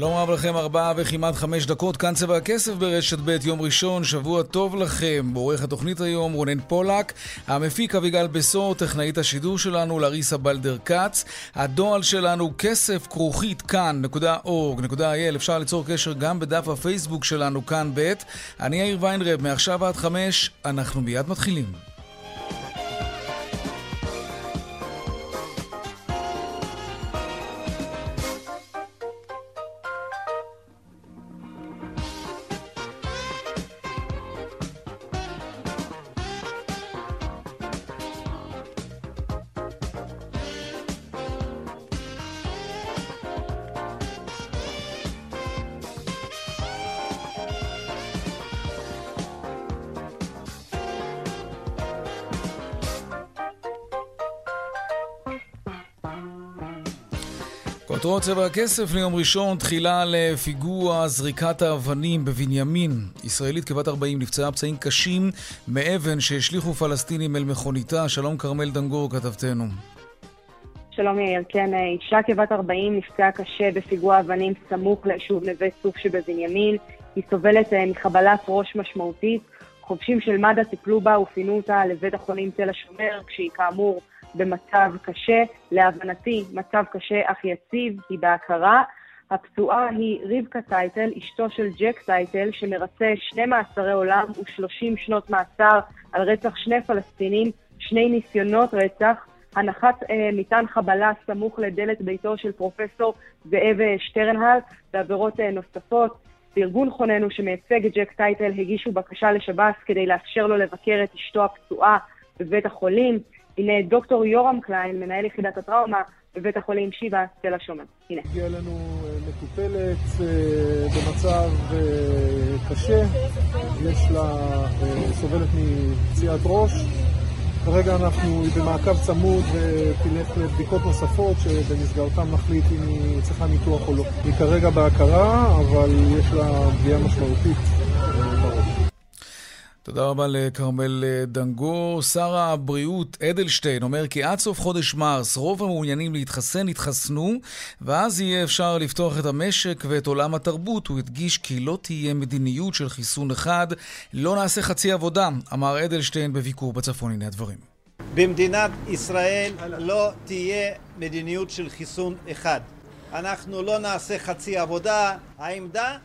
שלום רב לכם, ארבעה וכמעט חמש דקות, כאן צבע הכסף ברשת ב', יום ראשון, שבוע טוב לכם. בעורך התוכנית היום רונן פולק, המפיק אביגל בסור, טכנאית השידור שלנו לריסה בלדר כץ, הדועל שלנו כסף כרוכית כאן.org.il, אפשר ליצור קשר גם בדף הפייסבוק שלנו כאן ב'. אני יאיר ויינרב, מעכשיו עד חמש, אנחנו מיד מתחילים. כותרות צבע הכסף ליום ראשון, תחילה לפיגוע זריקת האבנים בבנימין. ישראלית כבת 40 נפצעה פצעים קשים מאבן שהשליכו פלסטינים אל מכוניתה. שלום כרמל דנגור, כתבתנו. שלום יאיר, כן, אישה כבת 40 נפצעה קשה בפיגוע אבנים סמוך ליישוב נווה צוף שבבנימין. היא סובלת אה, מחבלת ראש משמעותית. חובשים של מד"א טיפלו בה ופינו אותה לבית החולים תל השומר, כשהיא כאמור במצב קשה. להבנתי, מצב קשה אך יציב, היא בהכרה. הפצועה היא רבקה טייטל, אשתו של ג'ק טייטל, שמרצה שני מאסרי עולם ושלושים שנות מאסר על רצח שני פלסטינים, שני ניסיונות רצח, הנחת אה, מטען חבלה סמוך לדלת ביתו של פרופסור זאב שטרנהל ועבירות אה, נוספות. בארגון חוננו שמייצג את ג'ק טייטל הגישו בקשה לשב"ס כדי לאפשר לו לבקר את אשתו הפצועה בבית החולים. הנה דוקטור יורם קליין, מנהל יחידת הטראומה בבית החולים שיבא, תל השומר. הנה. הגיעה אלינו אה, מטופלת אה, במצב אה, קשה, יש לה, סובלת מפציעת ראש. כרגע אנחנו במעקב צמוד ותלך לבדיקות נוספות שבמסגרתן נחליט אם היא צריכה ניתוח או לא. היא כרגע בהכרה, אבל יש לה פגיעה משמעותית. תודה רבה לכרמל אה, דנגור. שר הבריאות אדלשטיין אומר כי עד סוף חודש מרס רוב המעוניינים להתחסן יתחסנו, ואז יהיה אפשר לפתוח את המשק ואת עולם התרבות. הוא הדגיש כי לא תהיה מדיניות של חיסון אחד, לא נעשה חצי עבודה, אמר אדלשטיין בביקור בצפון. הנה הדברים. במדינת ישראל לא תהיה מדיניות של חיסון אחד. אנחנו לא נעשה חצי עבודה. העמדה,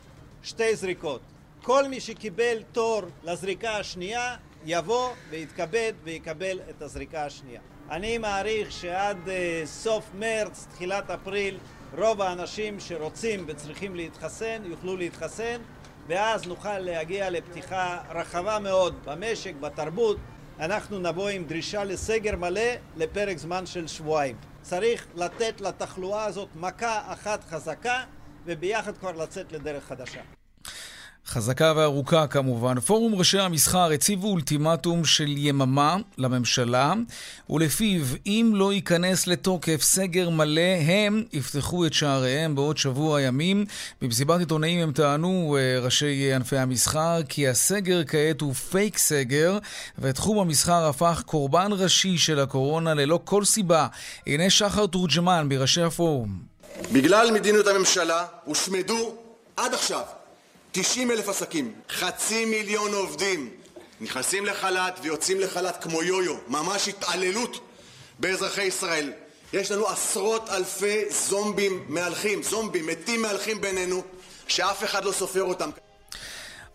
שתי זריקות. כל מי שקיבל תור לזריקה השנייה יבוא ויתכבד ויקבל את הזריקה השנייה. אני מעריך שעד uh, סוף מרץ, תחילת אפריל, רוב האנשים שרוצים וצריכים להתחסן יוכלו להתחסן ואז נוכל להגיע לפתיחה רחבה מאוד במשק, בתרבות. אנחנו נבוא עם דרישה לסגר מלא לפרק זמן של שבועיים. צריך לתת לתחלואה הזאת מכה אחת חזקה וביחד כבר לצאת לדרך חדשה. חזקה וארוכה כמובן. פורום ראשי המסחר הציבו אולטימטום של יממה לממשלה, ולפיו אם לא ייכנס לתוקף סגר מלא, הם יפתחו את שעריהם בעוד שבוע ימים. במסיבת עיתונאים הם טענו, אה, ראשי ענפי המסחר, כי הסגר כעת הוא פייק סגר, ותחום המסחר הפך קורבן ראשי של הקורונה ללא כל סיבה. הנה שחר תורג'מן בראשי הפורום. בגלל מדיניות הממשלה הושמדו עד עכשיו 90 אלף עסקים, חצי מיליון עובדים נכנסים לחל"ת ויוצאים לחל"ת כמו יו-יו, ממש התעללות באזרחי ישראל. יש לנו עשרות אלפי זומבים מהלכים, זומבים, מתים מהלכים בינינו, שאף אחד לא סופר אותם.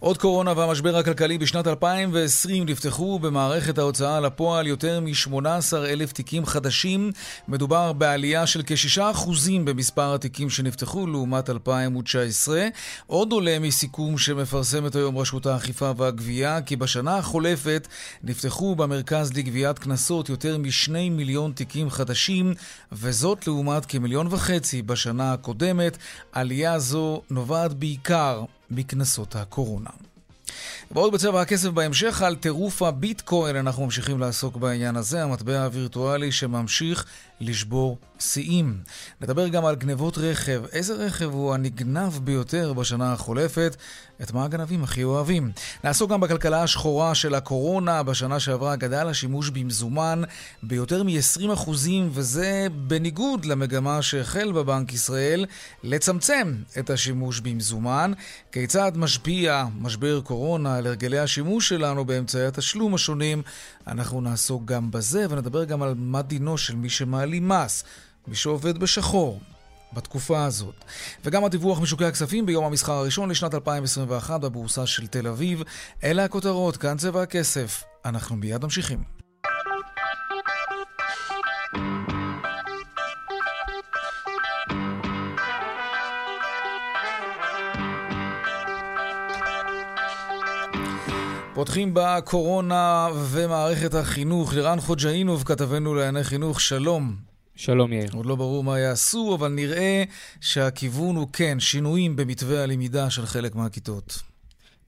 עוד קורונה והמשבר הכלכלי בשנת 2020 נפתחו במערכת ההוצאה לפועל יותר מ-18 אלף תיקים חדשים. מדובר בעלייה של כ-6% במספר התיקים שנפתחו לעומת 2019. עוד עולה מסיכום שמפרסמת היום רשות האכיפה והגבייה כי בשנה החולפת נפתחו במרכז לגביית קנסות יותר מ-2 מיליון תיקים חדשים, וזאת לעומת כמיליון וחצי בשנה הקודמת. עלייה זו נובעת בעיקר מקנסות הקורונה. ועוד בצבע הכסף בהמשך על טירוף הביטקוין, אנחנו ממשיכים לעסוק בעניין הזה, המטבע הווירטואלי שממשיך לשבור שיאים. נדבר גם על גנבות רכב. איזה רכב הוא הנגנב ביותר בשנה החולפת? את מה הגנבים הכי אוהבים? נעסוק גם בכלכלה השחורה של הקורונה. בשנה שעברה גדל השימוש במזומן ביותר מ-20%, וזה בניגוד למגמה שהחל בבנק ישראל לצמצם את השימוש במזומן. כיצד משפיע משבר קורונה על הרגלי השימוש שלנו באמצעי התשלום השונים? אנחנו נעסוק גם בזה, ונדבר גם על מה דינו של מי שמעלים מס, מי שעובד בשחור. בתקופה הזאת. וגם הדיווח משוקי הכספים ביום המסחר הראשון לשנת 2021 בבורסה של תל אביב. אלה הכותרות, כאן צבע הכסף. אנחנו מיד ממשיכים. פותחים בקורונה ומערכת החינוך. לירן חוג'אינוב, כתבנו לענייני חינוך, שלום. שלום יאיר. עוד לא ברור מה יעשו, אבל נראה שהכיוון הוא כן, שינויים במתווה הלמידה של חלק מהכיתות.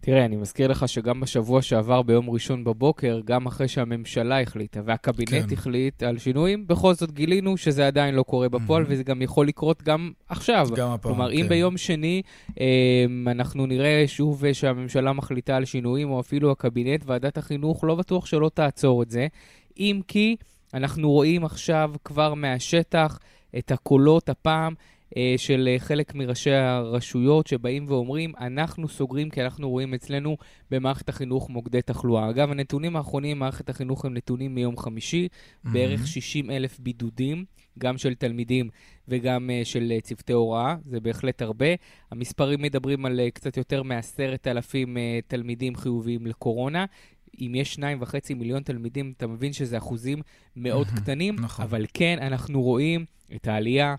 תראה, אני מזכיר לך שגם בשבוע שעבר ביום ראשון בבוקר, גם אחרי שהממשלה החליטה והקבינט כן. החליט על שינויים, בכל זאת גילינו שזה עדיין לא קורה בפועל, mm-hmm. וזה גם יכול לקרות גם עכשיו. גם הפעם, כלומר, כן. אם ביום שני אה, אנחנו נראה שוב שהממשלה מחליטה על שינויים, או אפילו הקבינט, ועדת החינוך לא בטוח שלא תעצור את זה, אם כי אנחנו רואים עכשיו כבר מהשטח את הקולות הפעם. אה, של אה, חלק מראשי הרשויות שבאים ואומרים, אנחנו סוגרים כי אנחנו רואים אצלנו במערכת החינוך מוקדי תחלואה. אגב, הנתונים האחרונים במערכת החינוך הם נתונים מיום חמישי, mm-hmm. בערך 60 אלף בידודים, גם של תלמידים וגם uh, של uh, צוותי הוראה, זה בהחלט הרבה. המספרים מדברים על uh, קצת יותר מעשרת אלפים uh, תלמידים חיוביים לקורונה. אם יש שניים וחצי מיליון תלמידים, אתה מבין שזה אחוזים מאוד קטנים, נכון. אבל כן, אנחנו רואים את העלייה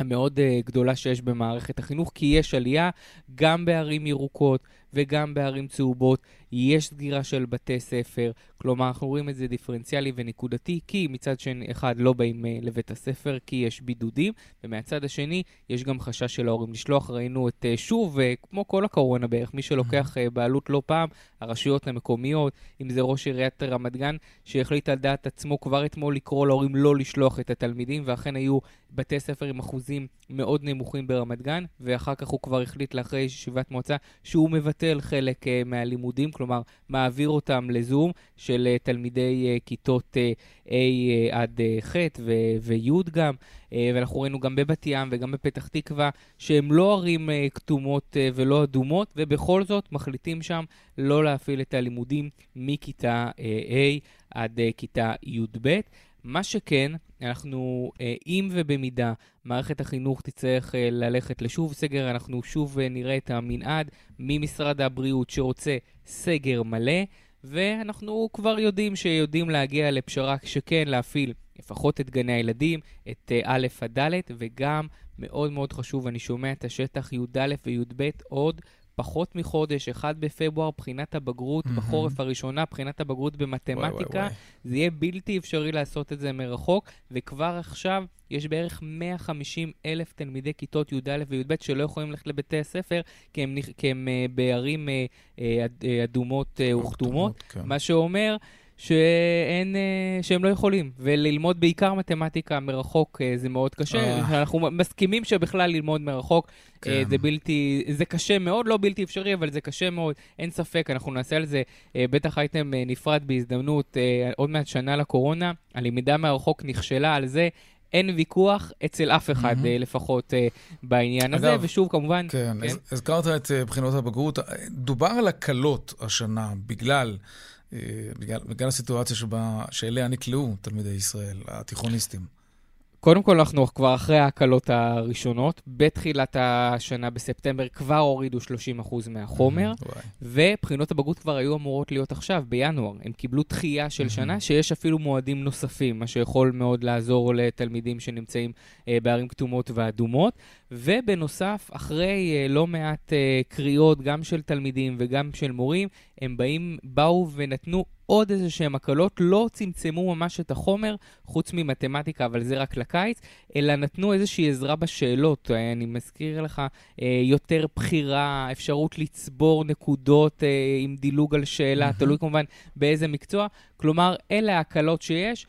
המאוד uh, גדולה שיש במערכת החינוך, כי יש עלייה גם בערים ירוקות וגם בערים צהובות. יש סגירה של בתי ספר, כלומר, אנחנו רואים את זה דיפרנציאלי ונקודתי, כי מצד שני, אחד, לא באים uh, לבית הספר כי יש בידודים, ומהצד השני, יש גם חשש של ההורים לשלוח. ראינו את, uh, שוב, uh, כמו כל הקורונה בערך, מי שלוקח uh, בעלות לא פעם, הרשויות המקומיות, אם זה ראש עיריית רמת גן, שהחליט על דעת עצמו כבר אתמול לקרוא להורים לא לשלוח את התלמידים, ואכן היו בתי ספר עם אחוזים מאוד נמוכים ברמת גן, ואחר כך הוא כבר החליט לאחרי ישיבת מועצה שהוא מבטל חלק uh, מהלימודים, כלומר, מעביר אותם לזום של uh, תלמידי uh, כיתות uh, A עד ח' וי' גם, ואנחנו ראינו גם בבת ים וגם בפתח תקווה, שהם לא ערים כתומות ולא אדומות, ובכל זאת מחליטים שם לא להפעיל את הלימודים מכיתה A עד כיתה י"ב. מה שכן, אנחנו, אה, אם ובמידה מערכת החינוך תצטרך אה, ללכת לשוב סגר, אנחנו שוב אה, נראה את המנעד ממשרד הבריאות שרוצה סגר מלא, ואנחנו כבר יודעים שיודעים להגיע לפשרה שכן להפעיל לפחות את גני הילדים, את א' עד ד', וגם, מאוד מאוד חשוב, אני שומע את השטח י"א וי"ב עוד פחות מחודש, 1 בפברואר, בחינת הבגרות mm-hmm. בחורף הראשונה, בחינת הבגרות במתמטיקה. וואי, וואי, וואי. זה יהיה בלתי אפשרי לעשות את זה מרחוק, וכבר עכשיו יש בערך 150 אלף תלמידי כיתות י"א וי"ב שלא יכולים ללכת לבתי הספר, כי הם, כי הם uh, בערים uh, uh, אדומות uh, וכתומות, כן. מה שאומר... שאין, אה, שהם לא יכולים, וללמוד בעיקר מתמטיקה מרחוק אה, זה מאוד קשה. אה. אנחנו מסכימים שבכלל ללמוד מרחוק כן. זה בלתי, זה קשה מאוד, לא בלתי אפשרי, אבל זה קשה מאוד, אין ספק, אנחנו נעשה על זה בטח אייטם נפרד בהזדמנות, עוד מעט שנה לקורונה, הלמידה מרחוק נכשלה על זה. אין ויכוח אצל אף אחד mm-hmm. לפחות בעניין אגב, הזה, ושוב, כמובן... כן, כן. הזכרת את בחינות הבגרות. דובר על הקלות השנה בגלל בגלל, בגלל הסיטואציה שבה, שאליה נקלעו תלמידי ישראל, התיכוניסטים. קודם כל, אנחנו כבר אחרי ההקלות הראשונות. בתחילת השנה, בספטמבר, כבר הורידו 30% מהחומר, וואי. ובחינות הבגרות כבר היו אמורות להיות עכשיו, בינואר. הם קיבלו דחייה של שנה, שיש אפילו מועדים נוספים, מה שיכול מאוד לעזור לתלמידים שנמצאים אה, בערים כתומות ואדומות. ובנוסף, אחרי אה, לא מעט אה, קריאות, גם של תלמידים וגם של מורים, הם באים, באו ונתנו עוד איזה שהם הקלות, לא צמצמו ממש את החומר, חוץ ממתמטיקה, אבל זה רק לקיץ, אלא נתנו איזושהי עזרה בשאלות. אה, אני מזכיר לך, אה, יותר בחירה, אפשרות לצבור נקודות אה, עם דילוג על שאלה, תלוי כמובן באיזה מקצוע. כלומר, אלה ההקלות שיש.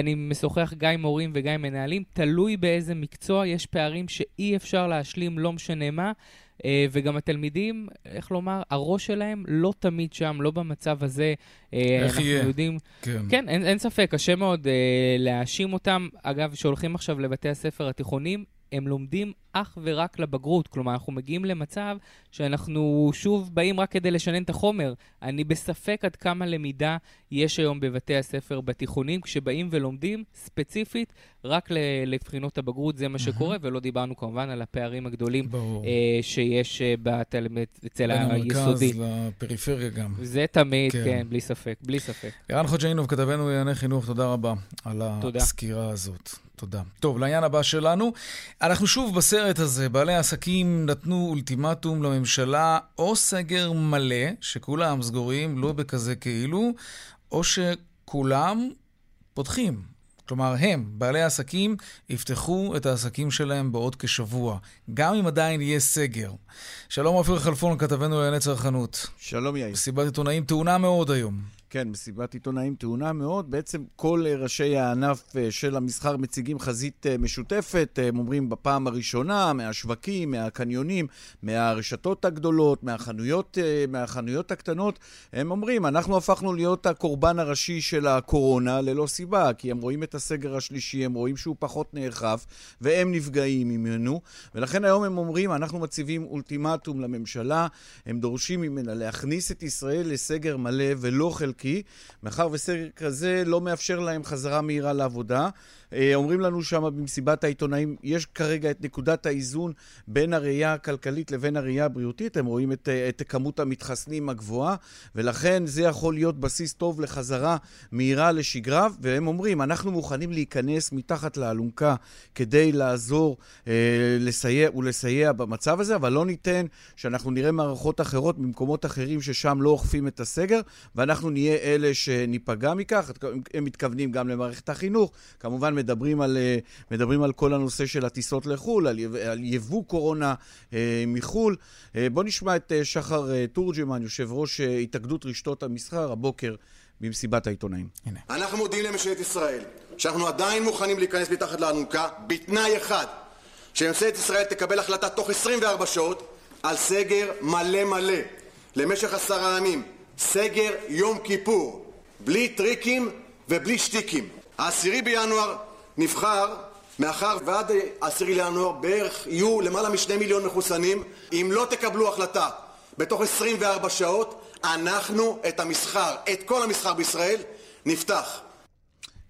אני משוחח גם עם מורים וגם עם מנהלים, תלוי באיזה מקצוע, יש פערים שאי אפשר להשלים, לא משנה מה. אה, וגם התלמידים, איך לומר, הראש שלהם לא תמיד שם, לא במצב הזה. אה, איך אנחנו יהיה? יודעים... כן. כן, אין, אין ספק, קשה מאוד אה, להאשים אותם. אגב, שהולכים עכשיו לבתי הספר התיכוניים, הם לומדים אך ורק לבגרות. כלומר, אנחנו מגיעים למצב שאנחנו שוב באים רק כדי לשנן את החומר. אני בספק עד כמה למידה יש היום בבתי הספר בתיכונים, כשבאים ולומדים ספציפית רק לבחינות הבגרות, זה מה שקורה, ולא דיברנו כמובן על הפערים הגדולים ברור. אה, שיש אה, בתלמד, אצל בין המרכז היסודי. לפריפריה גם. זה תמיד, כן. כן, בלי ספק, בלי ספק. ערן חוג'יינוב, כתבנו לענייני חינוך, תודה רבה על תודה. הסקירה הזאת. תודה. טוב, לעניין הבא שלנו. אנחנו שוב בסרט הזה, בעלי העסקים נתנו אולטימטום לממשלה, או סגר מלא, שכולם סגורים, לא בכזה כאילו, או שכולם פותחים. כלומר, הם, בעלי העסקים, יפתחו את העסקים שלהם בעוד כשבוע, גם אם עדיין יהיה סגר. שלום עופר חלפון, כתבנו לענייני צרכנות. שלום יאיר. מסיבת עיתונאים טעונה מאוד היום. כן, מסיבת עיתונאים טעונה מאוד. בעצם כל אה, ראשי הענף אה, של המסחר מציגים חזית אה, משותפת. הם אומרים בפעם הראשונה, מהשווקים, מהקניונים, מהרשתות הגדולות, מהחנויות, מהחנויות הקטנות. הם אומרים, אנחנו הפכנו להיות הקורבן הראשי של הקורונה ללא סיבה, כי הם רואים את הסגר השלישי, הם רואים שהוא פחות נאכף, והם נפגעים ממנו. ולכן היום הם אומרים, אנחנו מציבים אולטימטום לממשלה, הם דורשים ממנה להכניס את ישראל לסגר מלא ולא חלקי, מאחר וסגר כזה לא מאפשר להם חזרה מהירה לעבודה. אה, אומרים לנו שם במסיבת העיתונאים, יש כרגע את נקודת האיזון בין הראייה הכלכלית לבין הראייה הבריאותית. הם רואים את, אה, את כמות המתחסנים הגבוהה, ולכן זה יכול להיות בסיס טוב לחזרה מהירה לשגרה, והם אומרים, אנחנו מוכנים להיכנס מתחת לאלונקה כדי לעזור, אה, לסייע ולסייע במצב הזה, אבל לא ניתן שאנחנו נראה מערכות אחרות במקומות אחרים ששם לא אוכפים את הסגר, ואנחנו נהיה אלה שניפגע מכך. הם מתכוונים גם למערכת החינוך, כמובן מדברים על, אה, מדברים על כל הנושא של הטיסות לחו"ל, על, על יבוא קורונה אה, מחו"ל. אה, בואו נשמע את שחר תורג'מן, יושב ראש התאגדות רשתות המסחר, הבוקר במסיבת העיתונאים. אנחנו מודיעים לממשלת ישראל שאנחנו עדיין מוכנים להיכנס מתחת לאלונקה בתנאי אחד שממשלת ישראל תקבל החלטה תוך 24 שעות על סגר מלא מלא למשך עשרה ימים סגר יום כיפור בלי טריקים ובלי שטיקים העשירי בינואר נבחר מאחר ועד העשירי לינואר בערך יהיו למעלה משני מיליון מחוסנים אם לא תקבלו החלטה בתוך 24 שעות אנחנו את המסחר, את כל המסחר בישראל, נפתח.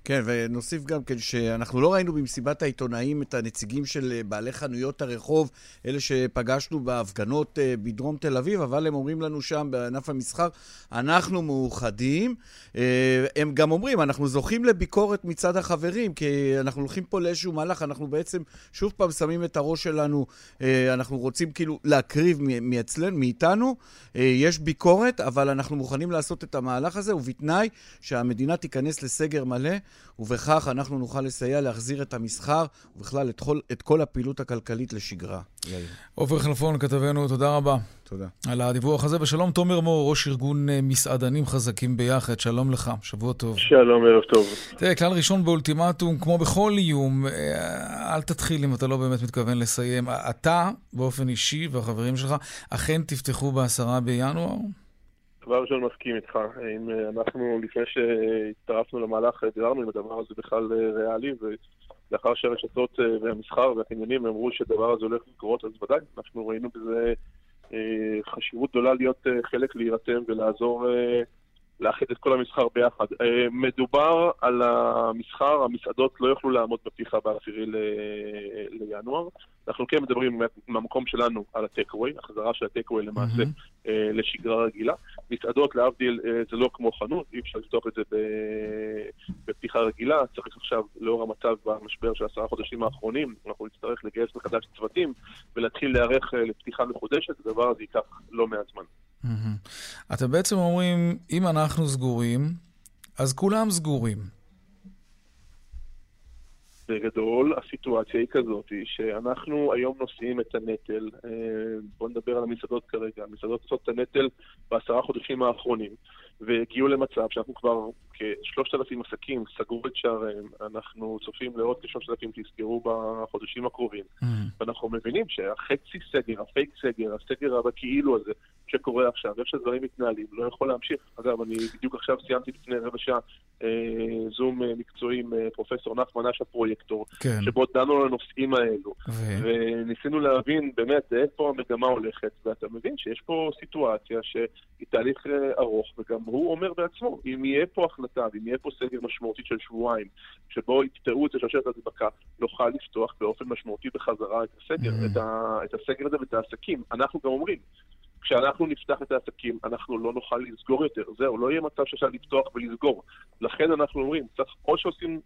כן, ונוסיף גם כן שאנחנו לא ראינו במסיבת העיתונאים את הנציגים של אה, בעלי חנויות הרחוב, אלה שפגשנו בהפגנות אה, בדרום תל אביב, אבל הם אומרים לנו שם בענף המסחר, אנחנו מאוחדים. אה, הם גם אומרים, אנחנו זוכים לביקורת מצד החברים, כי אנחנו הולכים פה לאיזשהו מהלך, אנחנו בעצם שוב פעם שמים את הראש שלנו, אנחנו רוצים כאילו להקריב מאצלנו, מאיתנו. יש ביקורת, אבל אנחנו מוכנים לעשות את המהלך הזה, ובתנאי שהמדינה תיכנס לסגר מלא. ובכך אנחנו נוכל לסייע להחזיר את המסחר, ובכלל את כל, את כל הפעילות הכלכלית לשגרה. עופר חלפון, כתבנו, תודה רבה תודה. על הדיווח הזה, ושלום תומר מור, ראש ארגון אה, מסעדנים חזקים ביחד, שלום לך, שבוע טוב. שלום, ערב טוב. תראה, כלל ראשון באולטימטום, כמו בכל איום, אה, אל תתחיל אם אתה לא באמת מתכוון לסיים. אתה, באופן אישי, והחברים שלך, אכן תפתחו בעשרה בינואר? דבר ראשון מסכים איתך. אם אה, אנחנו, לפני שהצטרפנו למהלך, אה, דיברנו אם הדבר הזה בכלל אה, ריאלי, ולאחר שהרשתות והמסחר והקניונים אמרו שהדבר הזה הולך לקרות, אז ודאי, אנחנו ראינו בזה חשיבות גדולה להיות חלק, להירתם ולעזור לאחד את כל המסחר ביחד. אה, מדובר על המסחר, המסעדות לא יוכלו לעמוד בפתיחה בעשירי לינואר. אנחנו כן מדברים מהמקום שלנו על הטקווי, החזרה של הטקווי למעשה mm-hmm. לשגרה רגילה. מסעדות, להבדיל, אה, זה לא כמו חנות, אי אפשר לפתוח את זה בפתיחה רגילה. צריך עכשיו, לאור המצב במשבר של עשרה חודשים האחרונים, אנחנו נצטרך לגייס מחדש צוותים ולהתחיל להיערך לפתיחה מחודשת, הדבר הזה ייקח לא מעט זמן. Mm-hmm. אתם בעצם אומרים, אם אנחנו סגורים, אז כולם סגורים. בגדול, הסיטואציה היא כזאת, שאנחנו היום נושאים את הנטל, אה, בואו נדבר על המסעדות כרגע, המסעדות עושות את הנטל בעשרה חודשים האחרונים, והגיעו למצב שאנחנו כבר כשלושת אלפים עסקים סגרו את שעריהם, אנחנו צופים לעוד כשלושת אלפים שיסגרו בחודשים הקרובים, mm. ואנחנו מבינים שהחצי סגר, הפייק סגר, הסגר הבכאילו הזה, שקורה עכשיו, איך שהדברים מתנהלים, לא יכול להמשיך. אגב, אני בדיוק עכשיו סיימתי לפני רבע שעה אה, זום אה, מקצועי עם אה, פרופסור נחמן אש הפרויקטור, כן. שבו דנו על הנושאים האלו, ו... וניסינו להבין באמת איפה המגמה הולכת, ואתה מבין שיש פה סיטואציה שהיא תהליך אה, ארוך, וגם הוא אומר בעצמו, אם יהיה פה החלטה, ואם יהיה פה סגר משמעותי של שבועיים, שבו יקטעו את שרשרת ההדבקה, נוכל לפתוח באופן משמעותי בחזרה את הסגר, mm. את, ה, את הסגר הזה ואת העסקים. אנחנו גם אומרים, כשאנחנו נפתח את העסקים, אנחנו לא נוכל לסגור יותר. זהו, לא יהיה מצב שאפשר לפתוח ולסגור. לכן אנחנו אומרים, צריך או שעושים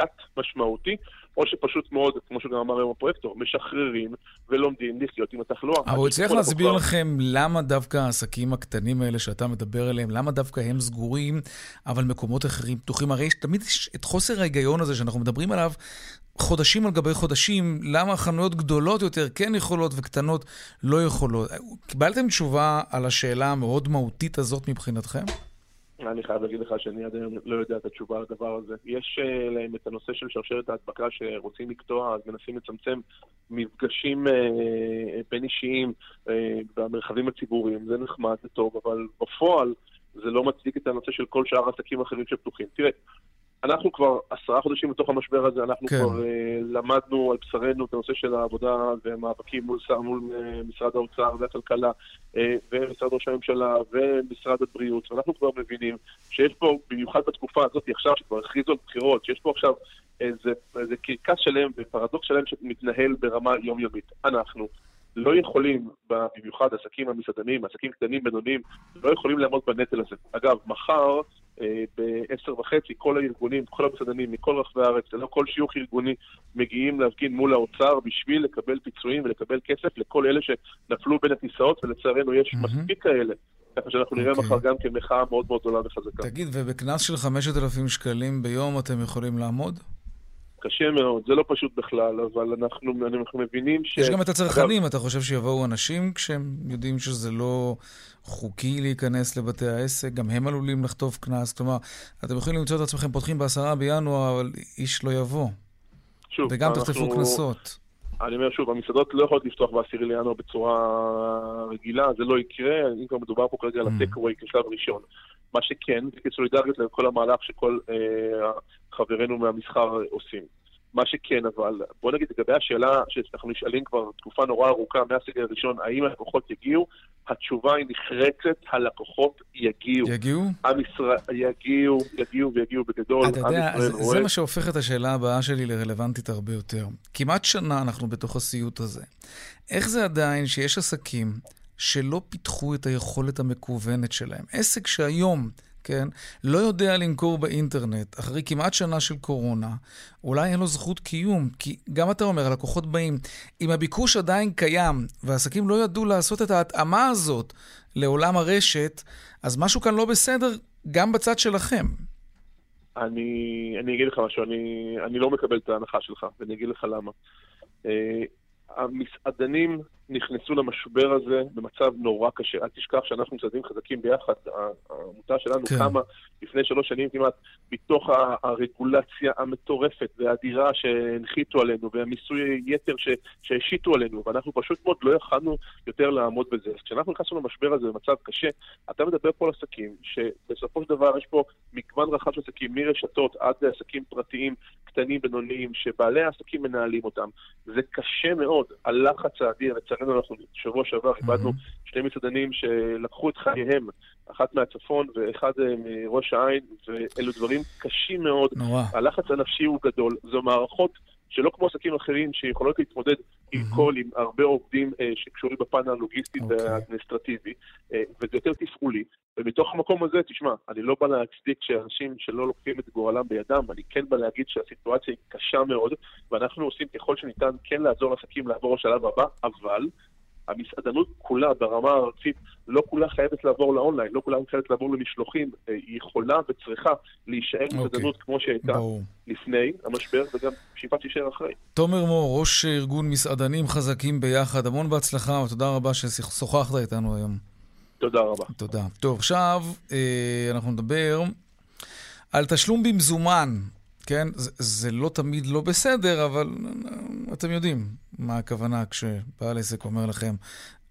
קאט משמעותי, או שפשוט מאוד, כמו שגם אמר היום הפרויקטור, משחררים ולומדים לחיות עם התחלואה. אבל הוא הצליח להסביר כבר... לכם למה דווקא העסקים הקטנים האלה שאתה מדבר עליהם, למה דווקא הם סגורים, אבל מקומות אחרים פתוחים? הרי יש תמיד את חוסר ההיגיון הזה שאנחנו מדברים עליו חודשים על גבי חודשים, למה חנויות גדולות יותר כן יכולות וקטנות לא יכולות. קיבלתם תשובה על השאלה המאוד מהותית הזאת מבחינתכם? אני חייב להגיד לך שאני עד היום לא יודע את התשובה לדבר הזה. יש uh, להם את הנושא של שרשרת ההדבקה שרוצים לקטוע, אז מנסים לצמצם מפגשים uh, בין אישיים uh, במרחבים הציבוריים. זה נחמד, זה טוב, אבל בפועל זה לא מצדיק את הנושא של כל שאר העסקים האחרים שפתוחים. תראה, אנחנו כבר עשרה חודשים בתוך המשבר הזה, אנחנו כן. כבר uh, למדנו על בשרנו את הנושא של העבודה ומאבקים מול, מול uh, משרד האוצר והכלכלה uh, ומשרד ראש הממשלה ומשרד הבריאות, ואנחנו כבר מבינים שיש פה, במיוחד בתקופה הזאת עכשיו, שכבר הכריזו על בחירות, שיש פה עכשיו איזה, איזה קרקס שלם ופרדוקס שלם שמתנהל ברמה יומיומית. אנחנו לא יכולים, במיוחד עסקים המסעדנים, עסקים קטנים, בינוניים, לא יכולים לעמוד בנטל הזה. אגב, מחר... אה, בעשר וחצי, כל הארגונים, כל המסעדנים מכל רחבי הארץ, ללא כל שיוך ארגוני, מגיעים להפגין מול האוצר בשביל לקבל פיצויים ולקבל כסף לכל אלה שנפלו בין הכיסאות, ולצערנו יש mm-hmm. מספיק כאלה. ככה שאנחנו נראה okay. מחר גם כמחאה מאוד מאוד גדולה וחזקה. תגיד, ובקנס של 5,000 שקלים ביום אתם יכולים לעמוד? קשה מאוד, זה לא פשוט בכלל, אבל אנחנו, אנחנו מבינים ש... יש גם את הצרכנים, אתה חושב שיבואו אנשים כשהם יודעים שזה לא חוקי להיכנס לבתי העסק? גם הם עלולים לחטוף קנס. כלומר, אתם יכולים למצוא את עצמכם פותחים בעשרה בינואר, אבל איש לא יבוא. שוב, וגם אנחנו... תחטפו קנסות. אני אומר שוב, המסעדות לא יכולות לפתוח בעשירי לינואר בצורה רגילה, זה לא יקרה, אם כבר מדובר פה כרגע על mm. הטק-אווי כשלב ראשון. מה שכן, זה כסולידריות לכל המהלך שכל אה, חברינו מהמסחר עושים. מה שכן, אבל בוא נגיד לגבי השאלה שאנחנו נשאלים כבר תקופה נורא ארוכה מהסגר הראשון, האם הלקוחות יגיעו? התשובה היא נחרצת, הלקוחות יגיעו. יגיעו? עם ישראל, יגיעו, יגיעו ויגיעו בגדול. אתה יודע, זה, רואה... זה מה שהופך את השאלה הבאה שלי לרלוונטית הרבה יותר. כמעט שנה אנחנו בתוך הסיוט הזה. איך זה עדיין שיש עסקים שלא פיתחו את היכולת המקוונת שלהם? עסק שהיום... כן, לא יודע למכור באינטרנט, אחרי כמעט שנה של קורונה, אולי אין לו זכות קיום. כי גם אתה אומר, הלקוחות באים, אם הביקוש עדיין קיים, והעסקים לא ידעו לעשות את ההתאמה הזאת לעולם הרשת, אז משהו כאן לא בסדר גם בצד שלכם. אני, אני אגיד לך משהו, אני, אני לא מקבל את ההנחה שלך, ואני אגיד לך למה. Uh, המסעדנים נכנסו למשבר הזה במצב נורא קשה. אל תשכח שאנחנו מסעדים חזקים ביחד. העמותה שלנו כן. קמה לפני שלוש שנים כמעט מתוך הרגולציה המטורפת והאדירה שהנחיתו עלינו והמיסוי יתר שהשיתו עלינו, ואנחנו פשוט מאוד לא יכלנו יותר לעמוד בזה. אז כשאנחנו נכנסנו למשבר הזה במצב קשה, אתה מדבר פה על עסקים שבסופו של דבר יש פה מגוון רחב של עסקים, מרשתות עד לעסקים פרטיים קטנים, בינוניים, שבעלי העסקים מנהלים אותם. זה קשה מאוד, הלחץ האדיר, לצערי לצערנו אנחנו שבוע שעבר איבדנו שני מסעדנים שלקחו את חייהם, אחת מהצפון ואחד אה, מראש העין, ואלו דברים קשים מאוד. נורא. הלחץ הנפשי הוא גדול, זו מערכות שלא כמו עסקים אחרים שיכולות להתמודד עם קול, עם הרבה עובדים אה, שקשורים בפן הלוגיסטי אוקיי. והאדמיניסטרטיבי, אה, וזה יותר תפעולי. ומתוך המקום הזה, תשמע, אני לא בא להצדיק שאנשים שלא לוקחים את גורלם בידם, אני כן בא להגיד שהסיטואציה היא קשה מאוד, ואנחנו עושים ככל שניתן כן לעזור לעסקים לעבור לשלב הבא, אבל המסעדנות כולה ברמה הארצית לא כולה חייבת לעבור לאונליין, לא כולה חייבת לעבור למשלוחים, אה, היא יכולה וצריכה להישאר אוקיי. מסעדנות כמו שהייתה ברור. לפני המשבר, וגם שאיפה תישאר אחרי. תומר מור, ראש ארגון מסעדנים חזקים ביחד, המון בהצלחה ותודה רבה ששוחחת איתנו היום. תודה רבה. תודה. טוב, עכשיו אה, אנחנו נדבר על תשלום במזומן. כן, זה, זה לא תמיד לא בסדר, אבל אתם יודעים מה הכוונה כשבעל עסק אומר לכם,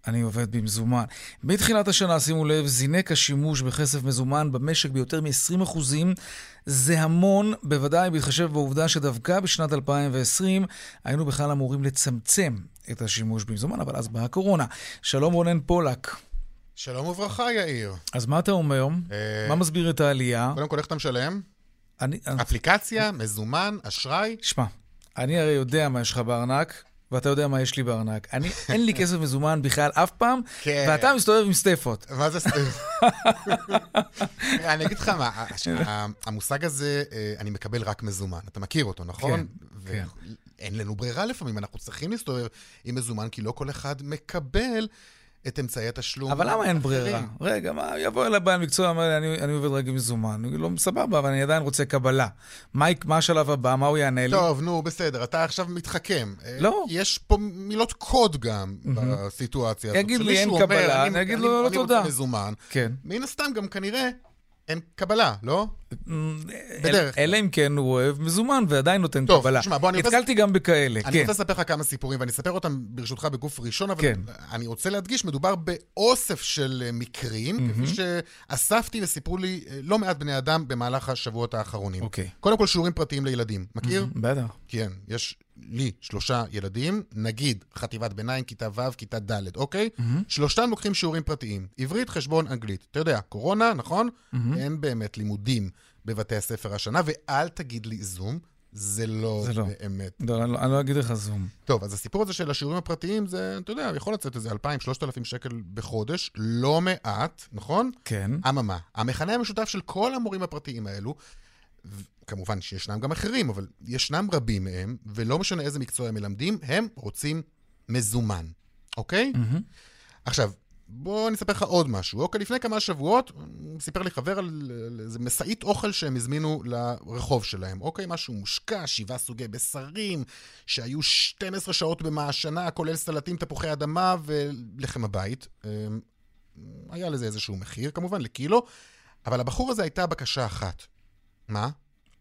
אני עובד במזומן. מתחילת השנה, שימו לב, זינק השימוש בכסף מזומן במשק ביותר מ-20%. זה המון, בוודאי בהתחשב בעובדה שדווקא בשנת 2020 היינו בכלל אמורים לצמצם את השימוש במזומן, אבל אז באה הקורונה. שלום רונן פולק. שלום וברכה, יאיר. אז מה אתה אומר? אה, מה מסביר את העלייה? קודם כל, איך אתה משלם? אני... אני- אפליקציה, מזומן, אשראי? שמע, אני הרי יודע מה יש לך בארנק, ואתה יודע מה יש לי בארנק. אני, אין לי כסף מזומן בכלל אף פעם, כן. ואתה מסתובב עם סטפות. מה זה סטף? אני אגיד לך מה, המושג הזה, אה, אני מקבל רק מזומן. אתה מכיר אותו, נכון? כן, ואין לנו ברירה לפעמים, אנחנו צריכים להסתובב עם מזומן, כי לא כל אחד מקבל את אמצעי התשלום. אבל למה אין. ברירה? רגע, מה, יבוא אליי בעל מקצוע, אומר לי, אני, אני עובד רק עם מזומן. אני לו, סבבה, אבל אני עדיין רוצה קבלה. מה, מה השלב הבא? מה הוא יענה לי? טוב, נו, בסדר, אתה עכשיו מתחכם. אה, לא. יש פה מילות קוד גם בסיטואציה הזאת. יגיד לי, אין אומר, קבלה, אני- אני אגיד אני- לו, לא אני תודה. רוצה מזומן. כן. מן הסתם גם כנראה אין קבלה, לא? בדרך. אלא אם כן הוא אוהב מזומן ועדיין נותן טוב, קבלה. תשמע, בוא, אני רוצה- נתקלתי גם בכאלה, אני כן. רוצה לספר לך כמה סיפורים, ואני אספר אותם ברשותך בגוף ראשון, אבל כן. אני רוצה להדגיש, מדובר באוסף של אה, מקרים, כפי שאספתי וסיפרו לי אה, לא מעט בני אדם במהלך השבועות האחרונים. אוקיי. קודם כל, שיעורים פרטיים לילדים. מכיר? בטח. כן, יש לי שלושה ילדים, נגיד חטיבת ביניים, כיתה ו', כיתה ד', אוקיי? שלושתם לוקחים שיעורים פרטיים, עברית, חשבון, אנגלית. אתה יודע, קורונה, נכון? אין באמת לימודים בבתי הספר השנה, ואל תגיד לי זום, זה לא זה לא. באמת. לא, אני לא- אני לא אגיד לך זום. טוב, אז הסיפור הזה של השיעורים הפרטיים, זה, אתה יודע, יכול לצאת איזה 2,000-3,000 שקל בחודש, לא מעט, נכון? כן. אממה, המכנה המשותף של כל המורים הפרטיים האלו, כמובן שישנם גם אחרים, אבל ישנם רבים מהם, ולא משנה איזה מקצוע הם מלמדים, הם רוצים מזומן, אוקיי? עכשיו, בוא אני אספר לך עוד משהו. אוקיי, לפני כמה שבועות, סיפר לי חבר על איזה משאית אוכל שהם הזמינו לרחוב שלהם. אוקיי, משהו מושקע, שבעה סוגי בשרים, שהיו 12 שעות במעשנה, כולל סלטים, תפוחי אדמה ולחם הבית. אמ, היה לזה איזשהו מחיר, כמובן, לקילו, אבל לבחור הזה הייתה בקשה אחת. מה?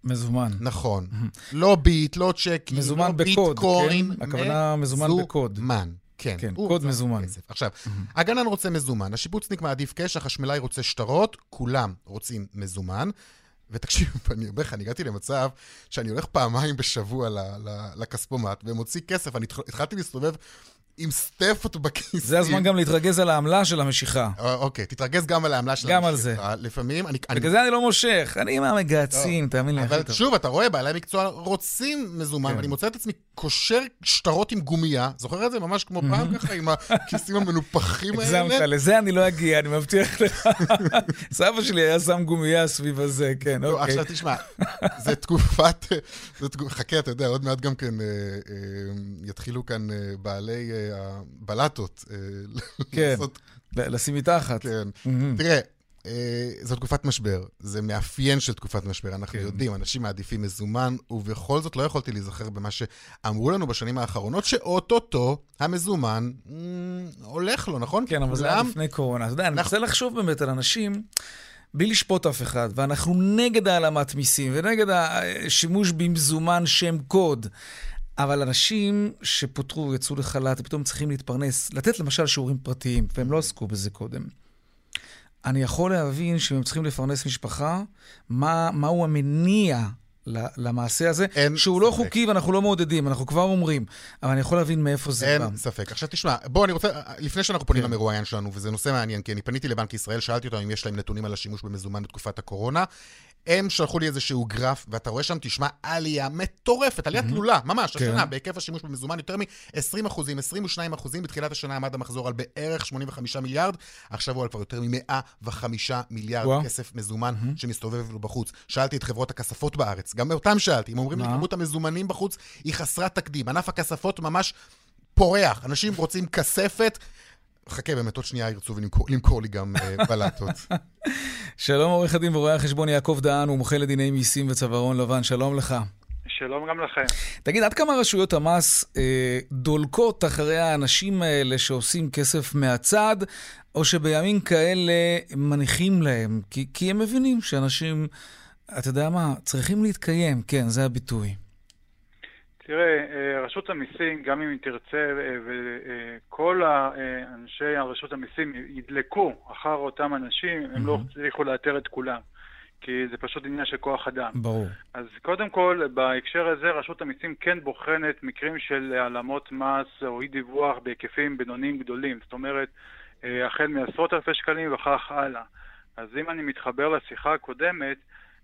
מזומן. נכון. לא ביט, לא צ'קים, מזומן לא בקוד, ביטקוין. כן? הכוונה מזומן בקוד. מזומן, כן. כן, הוא קוד מזומן. כסף. עכשיו, הגנן רוצה מזומן, השיפוצניק מעדיף קש, החשמלאי רוצה שטרות, כולם רוצים מזומן. ותקשיב, אני אומר לך, אני הגעתי למצב שאני הולך פעמיים בשבוע לכספומט ומוציא כסף, אני התח- התחלתי להסתובב עם סטפות בכיסים. זה הזמן גם להתרגז על העמלה של המשיכה. אוקיי, תתרגז גם על העמלה של גם על המשיכה. לפעמים, אני... אני- בגלל זה אני לא מושך. אני עם המגהצים, תאמין לי. אבל. שוב, אתה רואה, בעלי מקצוע רוצים מזומן, כן. ואני מוצא את עצמי קושר שטרות עם גומייה, זוכר את זה? ממש כמו פעם ככה, עם הכיסים המנופחים האלה. הגזמת, לזה אני לא אגיע, אני מבטיח לך. סבא שלי היה שם גומייה סביב הזה, כן, לא, אוקיי. עכשיו תשמע, זה תקופת, חכה, אתה יודע, עוד מעט גם כן אה, אה, יתחילו כאן אה, בעלי הבלטות. כן, לעשות- ל- לשים מתחת. כן. תראה, אה, זו תקופת משבר, זה מאפיין של תקופת משבר, אנחנו כן. יודעים, אנשים מעדיפים מזומן, ובכל זאת לא יכולתי להיזכר במה שאמרו לנו בשנים האחרונות, שאו-טו-טו המזומן mm, הולך לו, נכון? כן, אבל זה היה לפני קורונה. אתה יודע, אני אנחנו- מנסה לחשוב באמת על אנשים, בלי לשפוט אף אחד, ואנחנו נגד העלמת מיסים ונגד השימוש במזומן שם קוד. אבל אנשים שפוטרו, יצאו לחל"ת, ופתאום צריכים להתפרנס, לתת למשל שיעורים פרטיים, והם לא עסקו בזה קודם. אני יכול להבין שאם הם צריכים לפרנס משפחה, מה, מהו המניע למעשה הזה, אין שהוא לא ספק. חוקי ואנחנו לא מעודדים, אנחנו כבר אומרים, אבל אני יכול להבין מאיפה זה בא. אין ספק. עכשיו תשמע, בוא, אני רוצה, לפני שאנחנו פונים למרואיין שלנו, וזה נושא מעניין, כי אני פניתי לבנק ישראל, שאלתי אותם אם יש להם נתונים על השימוש במזומן בתקופת הקורונה. הם שלחו לי איזשהו גרף, ואתה רואה שם, תשמע, עלייה מטורפת, עלייה תלולה, ממש, כן. השנה, בהיקף השימוש במזומן יותר מ-20 אחוזים, 22 אחוזים, בתחילת השנה עמד המחזור על בערך 85 מיליארד, עכשיו הוא על כבר יותר מ-105 מיליארד וואו. כסף מזומן שמסתובב לו בחוץ. שאלתי את חברות הכספות בארץ, גם אותם שאלתי, הם אומרים לי? כמות המזומנים בחוץ היא חסרת תקדים. ענף הכספות ממש פורח, אנשים רוצים כספת. חכה, באמת, עוד שנייה ירצו ולמכור למכור לי גם אה, בלטות. שלום עורך הדין ורואה החשבון יעקב דהן, הוא מומחה לדיני מיסים וצווארון לבן, שלום לך. שלום גם לכם. תגיד, עד כמה רשויות המס אה, דולקות אחרי האנשים האלה שעושים כסף מהצד, או שבימים כאלה מניחים להם? כי, כי הם מבינים שאנשים, אתה יודע מה, צריכים להתקיים, כן, זה הביטוי. תראה, אה, רשות המיסים, גם אם היא תרצה, וכל אנשי רשות המיסים ידלקו אחר אותם אנשים, הם לא הצליחו לאתר את כולם. כי זה פשוט עניין של כוח אדם. ברור. אז קודם כל, בהקשר הזה, רשות המיסים כן בוחנת מקרים של העלמות מס או אי דיווח בהיקפים בינוניים גדולים. זאת אומרת, אה, החל מעשרות אלפי שקלים וכך הלאה. אז אם אני מתחבר לשיחה הקודמת,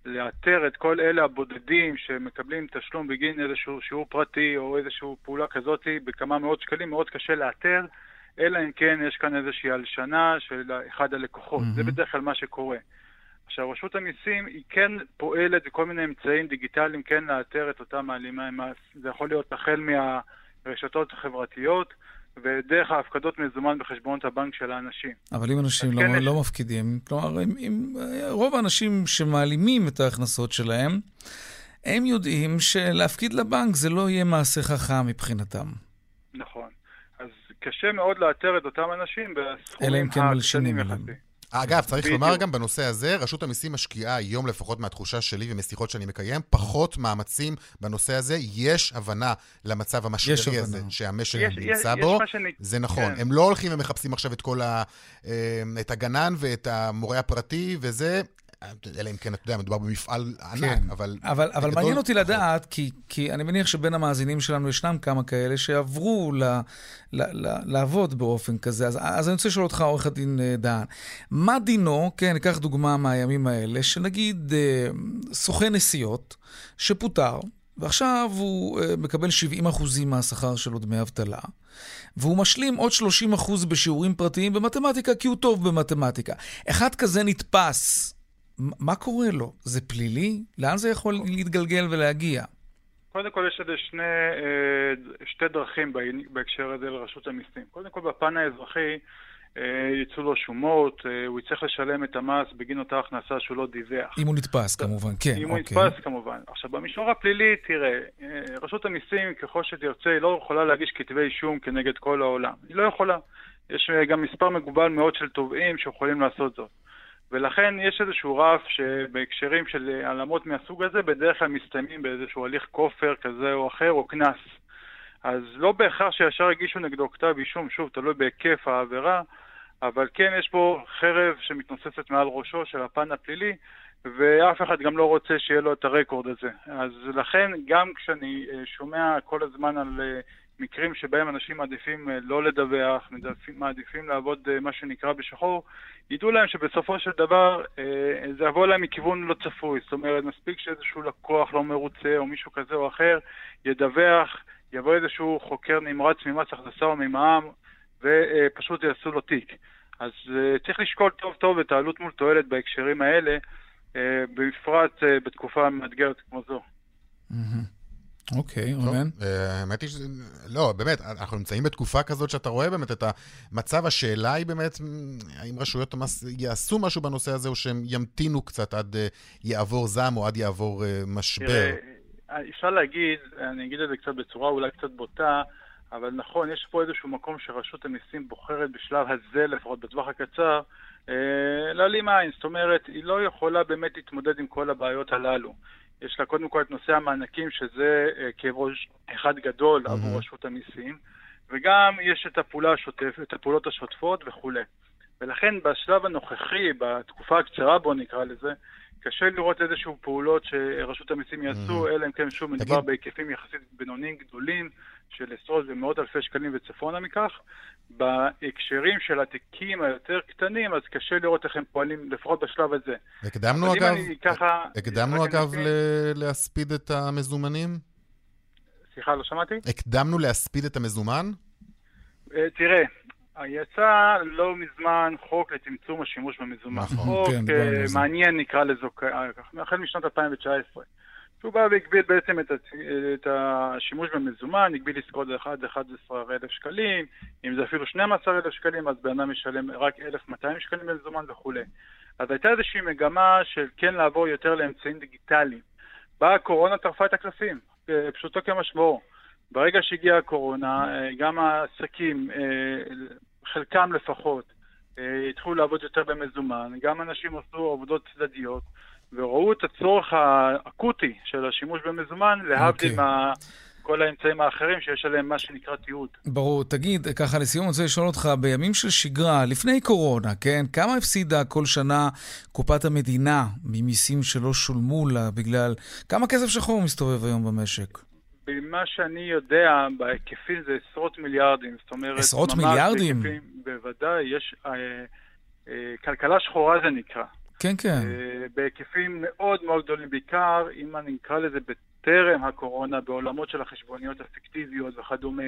לאתר את כל אלה הבודדים שמקבלים תשלום בגין איזשהו שיעור פרטי או איזושהי פעולה כזאת בכמה מאות שקלים, מאוד קשה לאתר, אלא אם כן יש כאן איזושהי הלשנה של אחד הלקוחות. Mm-hmm. זה בדרך כלל מה שקורה. עכשיו, רשות המיסים היא כן פועלת בכל מיני אמצעים דיגיטליים כן לאתר את אותם מעלימי מס. זה יכול להיות החל מהרשתות החברתיות ודרך ההפקדות מזומן בחשבונות הבנק של האנשים. אבל אם אנשים לא, כן יש- לא מפקידים, כלומר, אם, אם, רוב האנשים שמעלימים את ההכנסות שלהם, הם יודעים שלהפקיד לבנק זה לא יהיה מעשה חכם מבחינתם. נכון. אז קשה מאוד לאתר את אותם אנשים אלא בסכומים אם כן מלשינים הקטנים עליהם. אגב, צריך בדיוק. לומר גם בנושא הזה, רשות המיסים משקיעה היום, לפחות מהתחושה שלי ומשיחות שאני מקיים, פחות מאמצים בנושא הזה. יש הבנה למצב המשברי הזה. שהמשק נמצא יש- בו. יש מה שאני- זה נכון. כן. הם לא הולכים ומחפשים עכשיו את כל ה... אה, את הגנן ואת המורה הפרטי וזה, אלא אם כן, אתה יודע, מדובר במפעל ענק, אבל... אבל, אבל בגדול, מעניין אותי. לדעת, כי, כי אני מניח שבין המאזינים שלנו ישנם כמה כאלה שעברו ל, ל, ל, לעבוד באופן כזה. אז, אז אני רוצה לשאול אותך, עורך הדין אה, דהן, מה דינו, כן, ניקח דוגמה מהימים האלה, שנגיד אה, סוכן נסיעות שפוטר, ועכשיו הוא אה, מקבל 70% מהשכר שלו דמי אבטלה, והוא משלים עוד 30% בשיעורים פרטיים במתמטיקה, כי הוא טוב במתמטיקה. אחד כזה נתפס, מה קורה לו? זה פלילי? לאן זה יכול להתגלגל ולהגיע? קודם כל יש איזה שני, אה, שתי דרכים בהקשר הזה לרשות המיסים. קודם כל בפן האזרחי אה, יצאו לו שומות, אה, הוא יצטרך לשלם את המס בגין אותה הכנסה שהוא לא דיווח. אם הוא נתפס, כמובן, כן, אם הוא אוקיי. נתפס כמובן. עכשיו במישור הפלילי, תראה, אה, רשות המיסים ככל שתרצה היא לא יכולה להגיש כתבי אישום כנגד כל העולם. היא לא יכולה. יש גם מספר מגובל מאוד של תובעים שיכולים לעשות זאת. ולכן יש איזשהו רף שבהקשרים של העלמות מהסוג הזה בדרך כלל מסתיימים באיזשהו הליך כופר כזה או אחר או קנס. אז לא בהכרח שישר הגישו נגדו כתב אישום, שוב, תלוי בהיקף העבירה, אבל כן יש פה חרב שמתנוססת מעל ראשו של הפן הפלילי, ואף אחד גם לא רוצה שיהיה לו את הרקורד הזה. אז לכן, גם כשאני אה, שומע כל הזמן על אה, מקרים שבהם אנשים מעדיפים אה, לא לדווח, מעדיפים, מעדיפים לעבוד מה שנקרא בשחור, ידעו להם שבסופו של דבר זה יבוא להם מכיוון לא צפוי. זאת אומרת, מספיק שאיזשהו לקוח לא מרוצה או מישהו כזה או אחר ידווח, יבוא איזשהו חוקר נמרץ ממס הכנסה או ממע"מ, ופשוט יעשו לו תיק. אז צריך לשקול טוב טוב את העלות מול תועלת בהקשרים האלה, בפרט אה, בתקופה מאתגרת כמו זו. אוקיי, טוב, רונן? אה, האמת היא שזה... לא, באמת, אנחנו נמצאים בתקופה כזאת שאתה רואה באמת את המצב. השאלה היא באמת, האם רשויות המס יעשו משהו בנושא הזה, או שהם ימתינו קצת עד אה, יעבור זעם או עד יעבור אה, משבר. תראה, אפשר להגיד, אני אגיד את זה קצת בצורה אולי קצת בוטה, אבל נכון, יש פה איזשהו מקום שרשות המיסים בוחרת בשלב הזה, לפחות בטווח הקצר, אה, להעלים עין. זאת אומרת, היא לא יכולה באמת להתמודד עם כל הבעיות הללו. יש לה קודם כל את נושא המענקים, שזה אה, כאב ראש אחד גדול מהמם. עבור רשות המיסים, וגם יש את הפעולה השוטפת, את הפעולות השוטפות וכולי. ולכן בשלב הנוכחי, בתקופה הקצרה בוא נקרא לזה, קשה לראות איזשהו פעולות שרשות המיסים יעשו, Mhm. אלא אם כן שוב מדובר בהיקפים יחסית בינוניים גדולים של עשרות ומאות אלפי שקלים וצפונה מכך. בהקשרים של התיקים היותר קטנים, אז קשה לראות איך הם פועלים, לפחות בשלב הזה. הקדמנו אגב, ככה... הקדמנו אגב אני- ל- להספיד את המזומנים? סליחה, לא שמעתי? הקדמנו להספיד את המזומן? אה, תראה, יצא לא מזמן חוק לצמצום השימוש במזומן. נכון. חוק כן, אה, זה. מעניין נקרא לזה, אה, החל משנת 2019. שהוא בא והגביל בעצם את. את השימוש במזומן, הגביל עסקאות עד 11,000 שקלים, אם זה אפילו 12,000 שקלים, אז בן אדם ישלם רק 1,200 שקלים במזומן וכולי. אז הייתה איזושהי מגמה של כן לעבור יותר לאמצעים דיגיטליים. באה הקורונה, טרפה את הקלפים, אה, פשוטו כמשמעו. ברגע שהגיעה הקורונה, אה, גם העסקים, אה, חלקם לפחות, התחילו לעבוד יותר במזומן, גם אנשים עשו עבודות צדדיות, וראו את הצורך האקוטי של השימוש במזומן, להבדיל אוקיי. מכל האמצעים האחרים שיש עליהם מה שנקרא תיעוד. ברור. תגיד, ככה לסיום, אני רוצה לשאול אותך, בימים של שגרה, לפני קורונה, כן? כמה הפסידה כל שנה קופת המדינה ממיסים שלא שולמו לה בגלל... כמה כסף שחור מסתובב היום במשק? במה שאני יודע, בהיקפים זה עשרות מיליארדים. זאת אומרת, עשרות מיליארדים? בהיקפים, בוודאי, יש... אה, אה, כלכלה שחורה זה נקרא. כן, כן. אה, בהיקפים מאוד מאוד גדולים, בעיקר אם אני אקרא לזה בטרם הקורונה, בעולמות של החשבוניות הפיקטיביות וכדומה,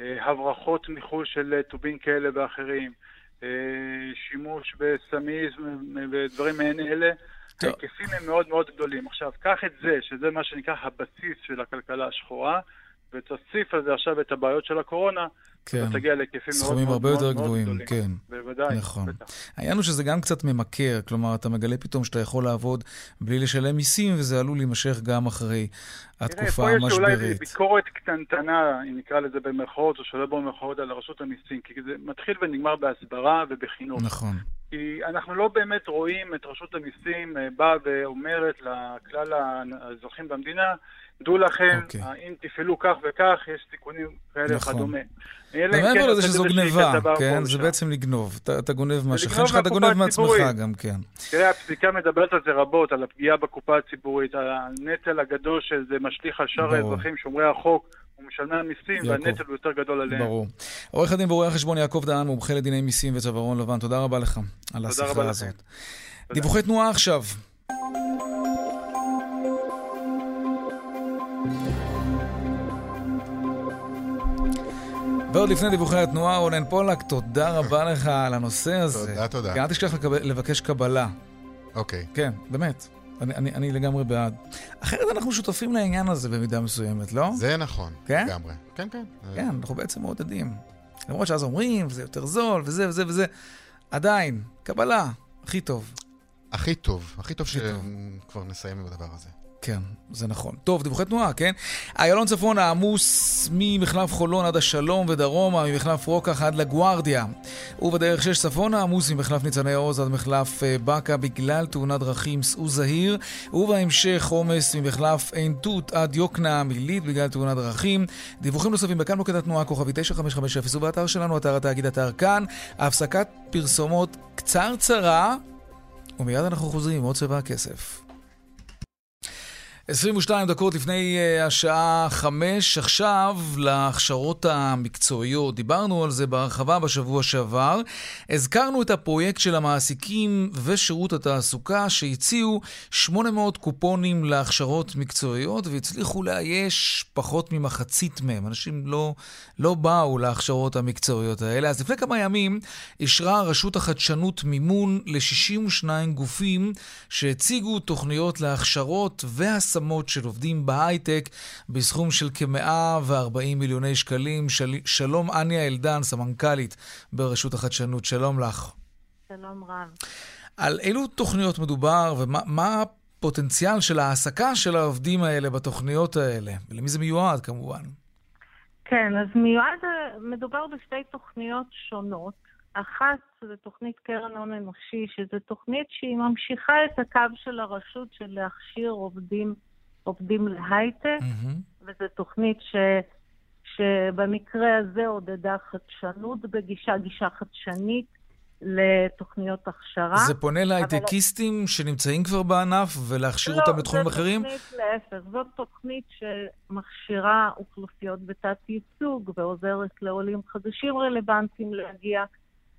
אה, הברחות מחו"ל של טובין כאלה ואחרים, אה, שימוש בסמים ודברים מעין אלה. ההיקפים הם מאוד מאוד גדולים. עכשיו, קח את זה, שזה מה שנקרא הבסיס של הכלכלה השחורה, ותוסיף על זה עכשיו את הבעיות של הקורונה, כן. אתה תגיע להיקפים מאוד מאוד הרבה מאוד יותר מאוד גבוהים, גדולים. כן. בוודאי. נכון. בטח. העניין הוא שזה גם קצת ממכר, כלומר, אתה מגלה פתאום שאתה יכול לעבוד בלי לשלם מיסים, וזה עלול להימשך גם אחרי התקופה תראה, פה יש אולי המשברית. ביקורת קטנטנה, אם נקרא לזה במרכאות או שלא במרכאות, על רשות המיסים, כי זה מתחיל ונגמר בהסברה ובחינוך. נכון. כי אנחנו לא באמת רואים את רשות המיסים אה, באה ואומרת לכלל האזרחים במדינה, דעו לכם, אוקיי. אם תפעלו כך וכך, יש סיכונים כאלה נכון. וכדומה. אלא אם כן לזה שזו גניבה, כן? זה. בעצם לגנוב. אתה אתה גונב מהשכן שלך, אתה גונב מעצמך. גם, כן. תראה, הפסיקה מדברת על זה רבות, על הפגיעה בקופה הציבורית, על הנטל הגדול שזה משליך על שאר. האזרחים שומרי החוק ומשלמי המיסים. והנטל הוא יותר גדול עליהם. ברור. עורך הדין ורואה החשבון יעקב דהן, מומחה לדיני מיסים וצווארון לבן, תודה רבה לך על תודה השיחה. הזאת. דיווחי תנועה עכשיו. ועוד לפני דיווחי התנועה, רונן פולק, תודה רבה לך על הנושא הזה. תודה, תודה. גם אל תשכח לבקש קבלה. אוקיי. כן, באמת. אני, אני, אני לגמרי בעד. אחרת אנחנו שותפים לעניין הזה במידה מסוימת, לא? זה נכון, כן? לגמרי. כן, כן. כן, אנחנו בעצם מעודדים. למרות שאז אומרים, זה יותר זול, וזה וזה וזה. עדיין, קבלה. הכי טוב, הכי טוב הכי טוב. שכבר נסיים עם הדבר הזה. כן, זה נכון. טוב, דיווחי תנועה, כן? איילון צפונה עמוס ממחלף חולון עד השלום ודרומה, ממחלף רוקח עד לגוארדיה. ובדרך 6 צפונה עמוס ממחלף ניצני עוז עד מחלף אה, באקה בגלל תאונת דרכים סעו זהיר. ובהמשך עומס ממחלף עין תות עד יוקנעם עילית בגלל תאונת דרכים. דיווחים נוספים בכאן מוקד התנועה כוכבי 9550 ובאתר שלנו, אתר התאגיד אתר כאן. הפסקת פרסומות קצרצרה, ומיד אנחנו חוזרים עם עוד צבע הכסף. 22 דקות לפני uh, השעה 5, עכשיו להכשרות המקצועיות. דיברנו על זה בהרחבה בשבוע שעבר. הזכרנו את הפרויקט של המעסיקים ושירות התעסוקה שהציעו 800 קופונים להכשרות מקצועיות והצליחו לאייש פחות ממחצית מהם. אנשים לא, לא באו להכשרות המקצועיות האלה. אז לפני כמה ימים אישרה רשות החדשנות מימון ל-62 גופים שהציגו תוכניות להכשרות והשמות של עובדים בהייטק בסכום של כ-140 מיליוני שקלים. של... שלום אניה אלדן, סמנכ"לית ברשות החדשנות, שלום לך. שלום רב. על אילו תוכניות מדובר ומה מה הפוטנציאל של ההעסקה של העובדים האלה בתוכניות האלה? ולמי זה מיועד כמובן? כן, אז מיועד, מדובר בשתי תוכניות שונות. אחת זה תוכנית קרן הון אנושי, שזו תוכנית שהיא ממשיכה את הקו של הרשות של להכשיר עובדים, עובדים להייטק, Mm-hmm. וזו תוכנית ש, שבמקרה הזה עודדה חדשנות בגישה, גישה חדשנית, לתוכניות הכשרה. זה פונה להייטקיסטים שנמצאים כבר בענף ולהכשיר אותם לתחומים אחרים? לא, זו תוכנית להפך. זאת תוכנית שמכשירה אוכלוסיות בתת-ייצוג ועוזרת לעולים חדשים רלוונטיים להגיע.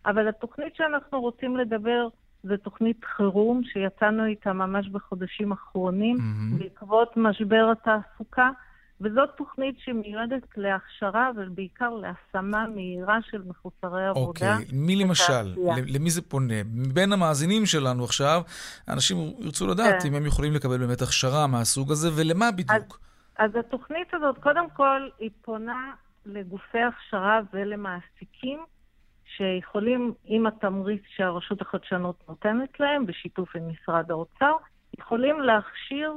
אבל התוכנית שאנחנו רוצים לדבר זו תוכנית חירום שיצאנו איתה ממש בחודשים האחרונים mm-hmm. בעקבות משבר התעסוקה. וזאת תוכנית שמיועדת להכשרה, אבל בעיקר להשמה מהירה של מחוסרי עבודה. אוקיי, מי למשל? למי זה פונה? מבין המאזינים שלנו עכשיו, אנשים ירצו לדעת כן. אם הם יכולים לקבל באמת הכשרה מהסוג הזה, ולמה בדיוק? אז, אז התוכנית הזאת, קודם כל, היא פונה לגופי הכשרה ולמעסיקים שיכולים, עם התמריץ שהרשות החדשנות נותנת להם, בשיתוף עם משרד האוצר, יכולים להכשיר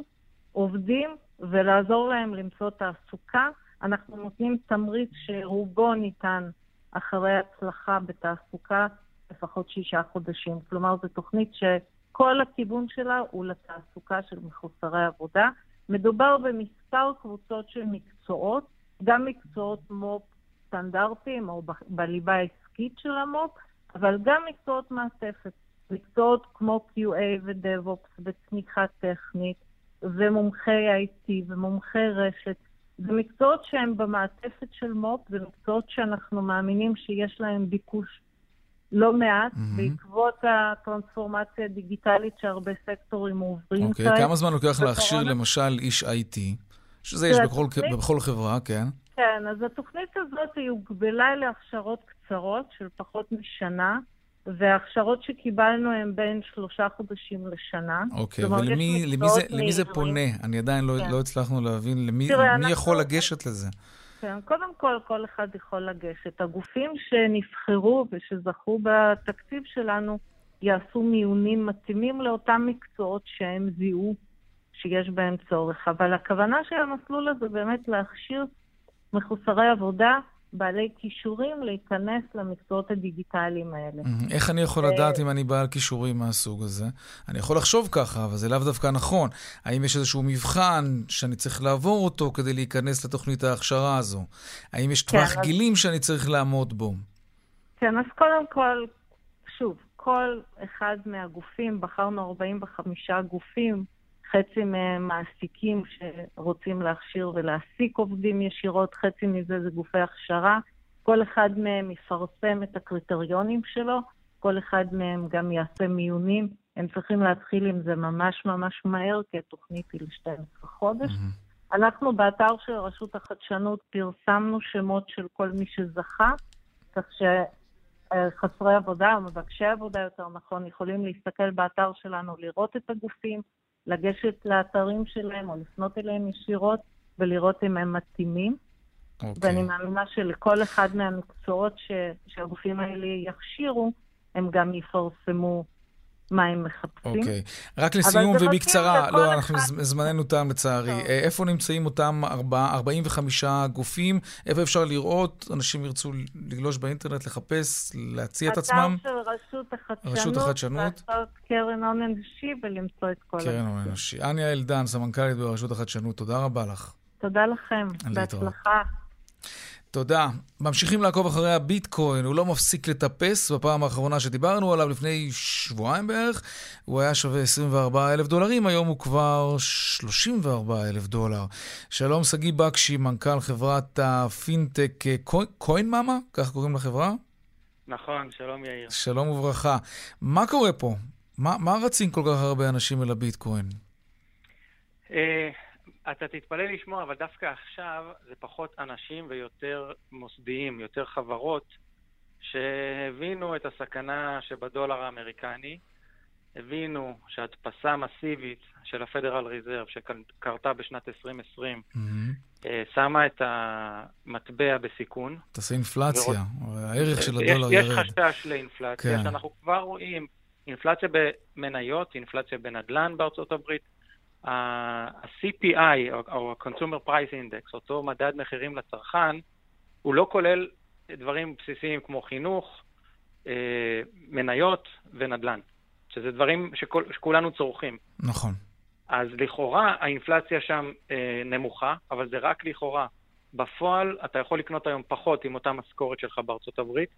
עובדים ולעזור להם למצוא תעסוקה. אנחנו נותנים תמריץ שרובו ניתן אחרי הצלחה בתעסוקה לפחות שישה חודשים. כלומר, זו תוכנית שכל הכיוון שלה הוא לתעסוקה של מחוסרי עבודה. מדובר במספר קבוצות של מקצועות, גם מקצועות מו"פ סטנדרטיים או בליבה העסקית של המו"פ, אבל גם מקצועות מעטפת. מקצועות כמו QA ו-DevOps וצמיחה טכנית, ומומחי IT ומומחי רשת. זה מקצועות שהם במעטפת של מו"פ, זה מקצועות שאנחנו מאמינים שיש להם ביקוש לא מעט, mm-hmm. בעקבות הטרנספורמציה הדיגיטלית שהרבה סקטורים עוברים אוקיי, okay, כמה זמן לוקח להכשיר למשל איש IT? שזה יש בכל. בכל חברה, כן. כן, אז התוכנית הזאת היא הוגבלה להכשרות קצרות של פחות משנה. וההכשרות שקיבלנו הן בין שלושה חודשים לשנה. אוקיי, ולמי זה, פונה? אני עדיין לא, כן. לא הצלחנו להבין למי תראה, מי אנחנו... יכול לגשת לזה. כן, קודם כל, כל אחד יכול לגשת. הגופים שנבחרו ושזכו בתקציב שלנו יעשו מיונים מתאימים לאותם מקצועות שהם זיהו שיש בהם צורך. אבל הכוונה של המסלול הזה באמת להכשיר מחוסרי עבודה בעלי כישורים להיכנס למקצועות הדיגיטליים האלה. איך אני יכול לדעת אם אני בעל כישורים מהסוג הזה? אני יכול לחשוב ככה, אבל זה לאו דווקא נכון. האם יש איזשהו מבחן שאני צריך לעבור אותו כדי להיכנס לתוכנית ההכשרה הזו? האם יש טווח כן, גילים שאני צריך לעמוד בו? כן, אז קודם כל, שוב, כל אחד מהגופים, בחרנו 45 גופים, חצי מהם מעסיקים שרוצים להכשיר ולהעסיק עובדים ישירות, חצי מזה זה גופי הכשרה. כל אחד מהם יפרסם את הקריטריונים שלו, כל אחד מהם גם יעשה מיונים. הם צריכים להתחיל עם זה ממש ממש מהר, כי התוכנית היא ל-12 חודש. Mm-hmm. אנחנו באתר של רשות החדשנות פרסמנו שמות של כל מי שזכה, כך שחסרי עבודה, או מבקשי עבודה יותר נכון, יכולים להסתכל באתר שלנו, לראות את הגופים, לגשת לאתרים שלהם או לפנות אליהם ישירות ולראות אם הם מתאימים. Okay. אוקיי. ואני מאמינה שלכל אחד מהמקצועות ש... שהגופים האלה יכשירו, הם גם יפרסמו מה הם מחפשים. אוקיי. Okay. רק לסיום ובקצרה, לא, אנחנו אחד... זמננו תם לצערי. טוב. אה, איפה נמצאים אותם 4, 45 גופים? איפה אפשר לראות? אנשים ירצו לגלוש באינטרנט, לחפש, להציע את עצמם? אתר של רשות החדשנות. רשות החדשנות. לעשות קרן הון אנושי ולמצוא את כל... קרן הון אנושי. אניה אלדן, סמנכ"לית ברשות החדשנות, תודה רבה לך. תודה לכם. בהצלחה. תודה. ממשיכים לעקוב אחרי הביטקוין, הוא לא מפסיק לטפס. בפעם האחרונה שדיברנו עליו, לפני שבועיים בערך, הוא היה שווה 24 אלף דולרים, היום הוא כבר 34 אלף דולר. שלום, שגיא בקשי, מנכ"ל חברת הפינטק קוין מאמה, כך קוראים לחברה? נכון, שלום יאיר. שלום וברכה. מה קורה פה? מה, מה רצים כל כך הרבה אנשים אל הביטקוין? אה, אתה תתפלא לשמוע, אבל דווקא עכשיו זה פחות אנשים ויותר מוסדיים, יותר חברות, שהבינו את הסכנה שבדולר האמריקני, הבינו שהדפסה מסיבית של הפדרל ריזרב שקרתה בשנת 2020, mm-hmm. אה, שמה את המטבע בסיכון. תעשה אינפלציה, ו... הערך של הדולר יש, ירד. יש חשש לאינפלציה, כן. שאנחנו כבר רואים אינפלציה במניות, אינפלציה בנדל"ן בארצות הברית, ה-CPI, או ה-Consumer Price Index, אותו מדד מחירים לצרכן, הוא לא כולל דברים בסיסיים כמו חינוך, אה, מניות ונדל"ן, שזה דברים שכול, שכולנו צורכים. נכון. אז לכאורה האינפלציה שם אה, נמוכה, אבל זה רק לכאורה. בפועל אתה יכול לקנות היום פחות עם אותה משכורת שלך בארצות הברית,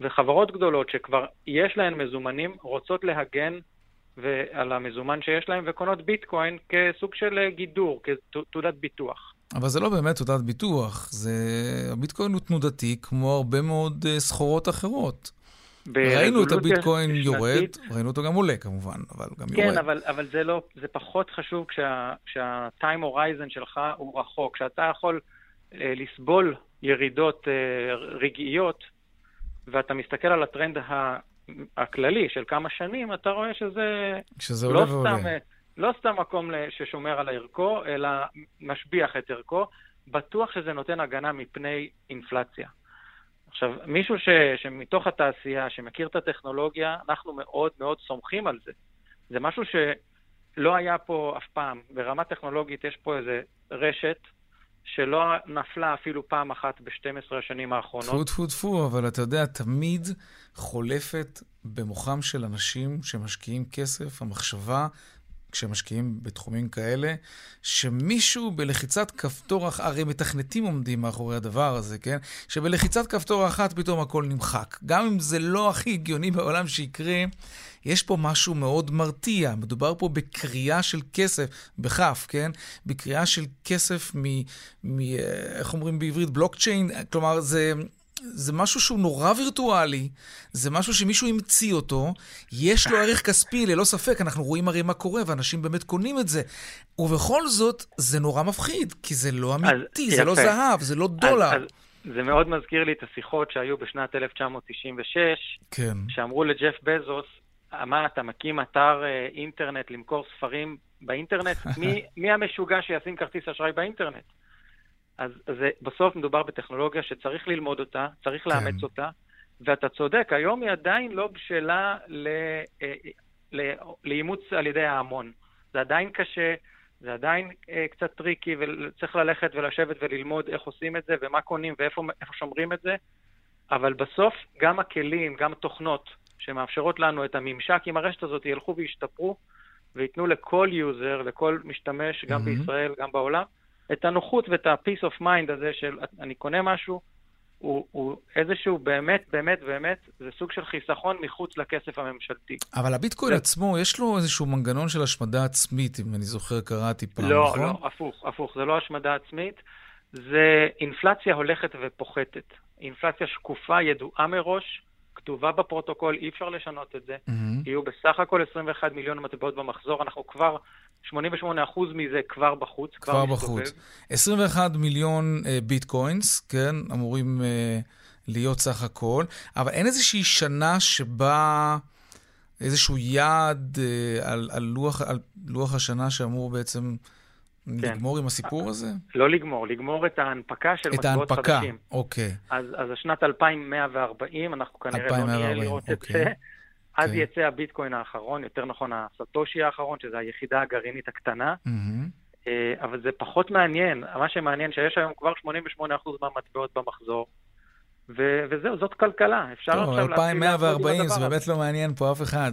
וחברות גדולות שכבר יש להן מזומנים רוצות להגן על המזומן שיש להן וקונות ביטקוין כסוג של אה, גידור, כתעודת ביטוח. אבל זה לא באמת תעודת ביטוח, זה... הביטקוין הוא תנודתי כמו הרבה מאוד uh, סחורות אחרות. ראינו את הביטקוין שנתית. יורד, ראינו אותו גם עולה כמובן, אבל גם כן, יורד. כן, אבל, אבל זה, לא, זה פחות חשוב כשה, כשה-time horizon שלך הוא רחוק, כשאתה יכול uh, לסבול ירידות uh, רגעיות, ואתה מסתכל על הטרנד הכללי של כמה שנים, אתה רואה שזה... שזה לא עולה ועולה. סתם, לא סתם מקום ששומר על ערכו, אלא משביח את ערכו. בטוח שזה נותן הגנה מפני אינפלציה. עכשיו, מישהו ש, שמתוך התעשייה, שמכיר את הטכנולוגיה, אנחנו מאוד מאוד סומכים על זה. זה משהו שלא היה פה אף פעם. ברמה טכנולוגית יש פה איזה רשת שלא נפלה אפילו פעם אחת ב-12 השנים האחרונות. טפו טפו טפו, אבל אתה יודע, תמיד חולפת במוחם של אנשים שמשקיעים כסף, המחשבה כשמשקיעים בתחומים כאלה, שמישהו בלחיצת כפתור, הרי מתכנתים עומדים מאחורי הדבר הזה, כן? שבלחיצת כפתור אחת פתאום הכל נמחק. גם אם זה לא הכי הגיוני בעולם שיקרה, יש פה משהו מאוד מרתיע. מדובר פה בקריאה של כסף, בכף, כן? בקריאה של כסף מ... מ איך אומרים בעברית? בלוקצ'יין? כלומר, זה... זה משהו שהוא נורא וירטואלי, זה משהו שמישהו המציא אותו, יש לו ערך כספי, ללא ספק, אנחנו רואים הרי מה קורה, ואנשים באמת קונים את זה. ובכל זאת, זה נורא מפחיד, כי זה לא אמיתי, אז, זה לא יפה. לא זהב, זה לא דולר. אז, אז זה מאוד מזכיר לי את השיחות שהיו בשנת 1996, כן. שאמרו לג'ף בזוס, מה, אתה מקים אתר אה, אינטרנט למכור ספרים באינטרנט? מי, מי המשוגע שישים כרטיס אשראי באינטרנט? אז זה, בסוף מדובר בטכנולוגיה שצריך ללמוד אותה, צריך כן. לאמץ אותה, ואתה צודק, היום היא עדיין לא בשלה ל, אה, ל, לאימוץ על ידי ההמון. זה עדיין קשה, זה עדיין אה, קצת tricky, וצריך ללכת ולשבת וללמוד איך עושים את זה, ומה קונים ואיפה שומרים את זה, אבל בסוף גם הכלים, גם התוכנות שמאפשרות לנו את הממשק עם הרשת הזאת ילכו וישתפרו, וייתנו לכל user, לכל משתמש, גם mm-hmm. בישראל, גם בעולם, את הנוחות ואת ה-peace of mind הזה של אני קונה משהו, הוא, הוא איזשהו באמת, באמת, באמת, זה סוג של חיסכון מחוץ לכסף הממשלתי. אבל הביטקוין זה... עצמו, יש לו איזשהו מנגנון של השמדה עצמית, אם אני זוכר, קראתי פעם, לא, נכון? לא, לא, הפוך, הפוך, זה לא השמדה עצמית, זה אינפלציה הולכת ופוחתת. אינפלציה שקופה, ידועה מראש, כתובה בפרוטוקול, אי אפשר לשנות את זה. Mm-hmm. יהיו בסך הכל 21 מיליון מטבעות במחזור, אנחנו כבר, 88% מזה כבר בחוץ, כבר, כבר בחוץ. 21 מיליון uh, ביטקוינס, כן, אמורים uh, להיות סך הכל, אבל אין איזושהי שנה שבה איזשהו יעד uh, על, על, לוח, על לוח השנה שאמור בעצם... כן. לגמור עם הסיפור הזה? לא לגמור, לגמור את ההנפקה של מטבעות חדשים. את ההנפקה, אוקיי. אז, אז השנת 2140, אנחנו כנראה 2140, לא נהיה לראות אוקיי. את זה. אז אוקיי. יצא הביטקוין האחרון, יותר נכון הסטושי האחרון, שזו היחידה הגרעינית הקטנה. Mm-hmm. אבל זה פחות מעניין. מה שמעניין שיש היום כבר 88% מהמטבעות במחזור. ו- וזהו, זאת כלכלה. אפשר טוב, עכשיו... טוב, 2140 זה באמת לא מעניין פה אף אחד.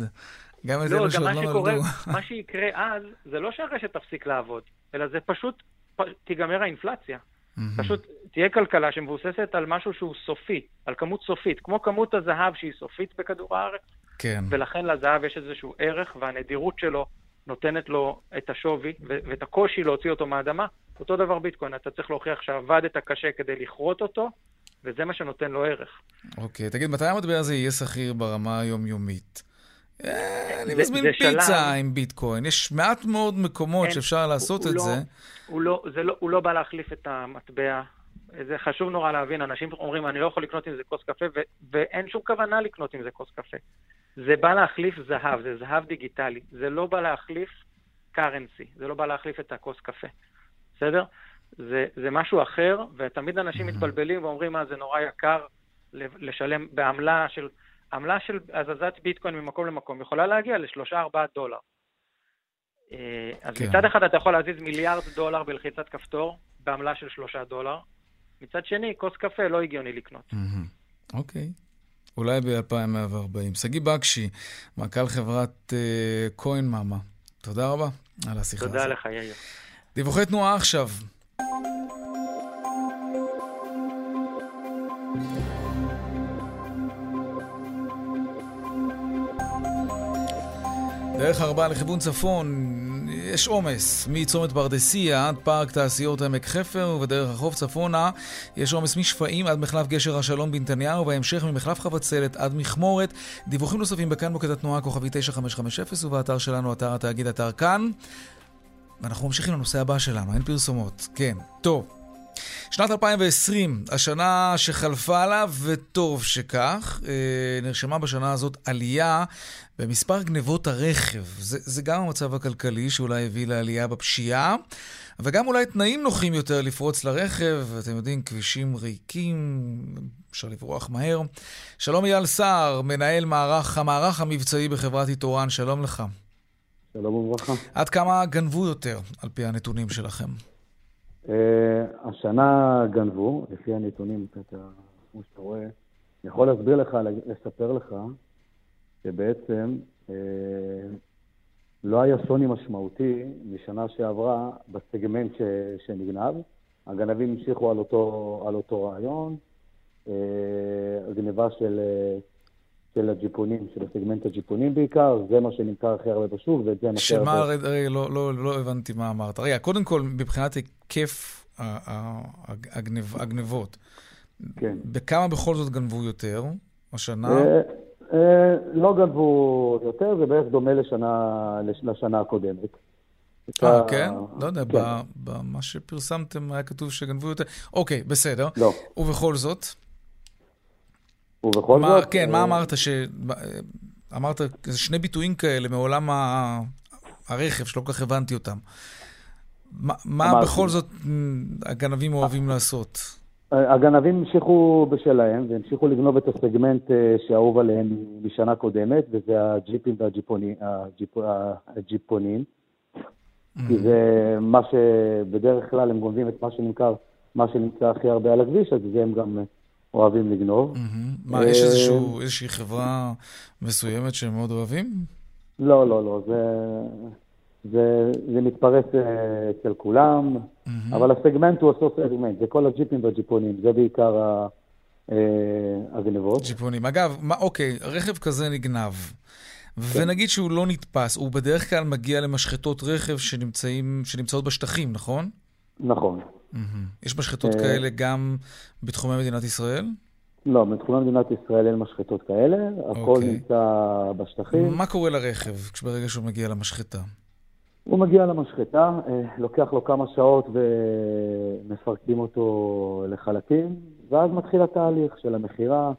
גם את לא, אלו שעוד לא נולדו. מה שיקרה אז, זה לא שהרשת תפסיק לעבוד, אלא זה פשוט תיגמר האינפלציה. פשוט תהיה כלכלה שמבוססת על משהו שהוא סופי, על כמות סופית, כמו כמות הזהב שהיא סופית בכדור הארץ. כן. ולכן לזהב יש איזשהו ערך, והנדירות שלו נותנת לו את השווי ואת הקושי להוציא אותו מהאדמה. אותו דבר ביטקוין, אתה צריך להוכיח שעבדת קשה כדי לכרות אותו, וזה מה שנותן לו ערך. אוקיי, תגיד, מתי המטבע הזה יהיה שכיר ברמה היומיומית? אה, אני מזמין פיצה עם ביטקוין. יש מעט מאוד מקומות שאפשר לעשות את לא- זה. לא, לא, הוא לא בא להחליף את המטבע. זה חשוב נורא להבין, אנשים אומרים, אני לא יכול לקנות עם זה כוס קפה, ואין שום כוונה לקנות עם זה כוס קפה. זה בא להחליף זהב, זה זהב דיגיטלי. זה לא בא להחליף קרנסי, זה לא בא להחליף את הכוס קפה. בסדר? זה, זה משהו אחר, ותמיד אנשים מתבלבלים ואומרים, מה, זה נורא יקר לשלם בעמלה של... עמלה של הזזת ביטקוין ממקום למקום יכולה להגיע ל-3-4 דולר. אה, אז כן. מצד אחד אתה יכול להזיז מיליארד דולר בלחיצת כפתור בעמלה של 3 דולר, מצד שני, כוס קפה לא הגיוני לקנות. אוקיי. Mm-hmm. Okay. אולי ב-2140. שגיא בקשי, מנכ"ל חברת uh, כהן מאמה, תודה רבה על השיחה הזאת. תודה לך, יאיר. דיווחי תנועה עכשיו. דרך ארבעה לכיוון צפון, יש עומס מצומת פרדסיה עד פארק תעשיות עמק חפר, ובדרך החוף צפונה יש עומס משפעים עד מחלף גשר השלום בנתניהו, ובהמשך ממחלף חבצלת עד מכמורת. דיווחים נוספים בכאן מוקד התנועה כוכבי 9550 ובאתר שלנו, אתר התאגיד, אתר כאן. ואנחנו ממשיכים לנושא הבא שלנו, אין פרסומות. כן, טוב. שנת 2020, השנה שחלפה לה, וטוב שכך, אה, נרשמה בשנה הזאת עלייה במספר גנבות הרכב. זה, זה גם המצב הכלכלי שאולי הביא לעלייה בפשיעה, וגם אולי תנאים נוחים יותר לפרוץ לרכב. אתם יודעים, כבישים ריקים, אפשר לברוח מהר. שלום אייל סער, מנהל מערך, המערך המבצעי בחברת איתורן, שלום לך. שלום וברכה. עד כמה גנבו יותר, על פי הנתונים שלכם? Uh, השנה גנבו, לפי הנתונים, כמו שאתה רואה. אני יכול להסביר לך, לספר לך, שבעצם uh, לא היה שוני משמעותי משנה שעברה בסגמנט שנגנב. הגנבים המשיכו על אותו, על אותו רעיון. Uh, הגניבה של... של הג'יפונים, של הסגמנט הג'יפונים בעיקר, זה מה שנמכר הכי הרבה בשוק, ואת זה. שמה, רגע, לא, לא, לא הבנתי מה אמרת. רגע, קודם כל, מבחינת היקף הגנב, הגנבות, כן. בכמה בכל זאת גנבו יותר השנה? אה, אה, לא גנבו יותר, זה בערך דומה לשנה, לשנה הקודמת. אה, כן? לא יודע, כן. במה שפרסמתם היה כתוב שגנבו יותר. אוקיי, בסדר. לא. ובכל זאת? ובכל מה, זאת... כן, אה... מה אמרת? ש... אמרת שני ביטויים כאלה מעולם ה... הרכב, שלא כל כך הבנתי אותם. מה, מה בכל זאת הגנבים אוהבים לעשות? הגנבים המשיכו בשלהם, והמשיכו לגנוב את הסגמנט אה, שאהוב עליהם משנה קודמת, וזה הג'יפים והג'יפונים, הג'יפ, הג'יפונים. Mm-hmm. כי זה מה שבדרך כלל הם גונבים את מה שנמכר, מה שנמצא הכי הרבה על הכביש, אז זה הם גם אוהבים לגנוב. מה, יש איזשהו, איזושהי חברה מסוימת שהם מאוד אוהבים? לא, לא, לא. זה, זה, זה מתפרס אצל כולם, אבל הסגמנט הוא אותו סגמנט. זה כל הג'יפים והג'יפונים. זה בעיקר הגנבות. ג'יפונים. אגב, מה, אוקיי, רכב כזה נגנב. ונגיד שהוא לא נתפס, הוא בדרך כלל מגיע למשחטות רכב שנמצאים, שנמצאות בשטחים, נכון? נכון. Mm-hmm. יש משחטות כאלה גם בתחומי מדינת ישראל? לא, בתחומי מדינת ישראל אין משחטות כאלה, הכל okay. נמצא בשטחים. מה קורה לרכב ברגע שהוא מגיע למשחטה? הוא מגיע למשחטה, לוקח לו כמה שעות ומפרקים אותו לחלקים, ואז מתחיל התהליך של המכירה.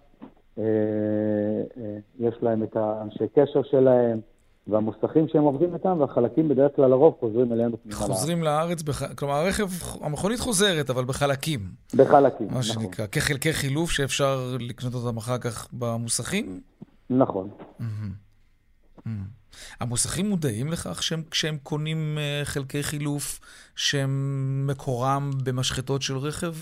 יש להם את האנשי קשר שלהם, והמוסכים שהם עובדים איתם, והחלקים בדרך כלל לרוב חוזרים אלינו פנימה לארץ. חוזרים לארץ, בח... כלומר הרכב, המכונית חוזרת, אבל בחלקים. בחלקים, מה נכון. מה שנקרא, כחלקי חילוף שאפשר לקנות אותם אחר כך במוסכים? נכון. Mm-hmm. Mm-hmm. המוסכים מודעים לכך שהם, כשהם קונים uh, חלקי חילוף, שהם מקורם במשחטות של רכב?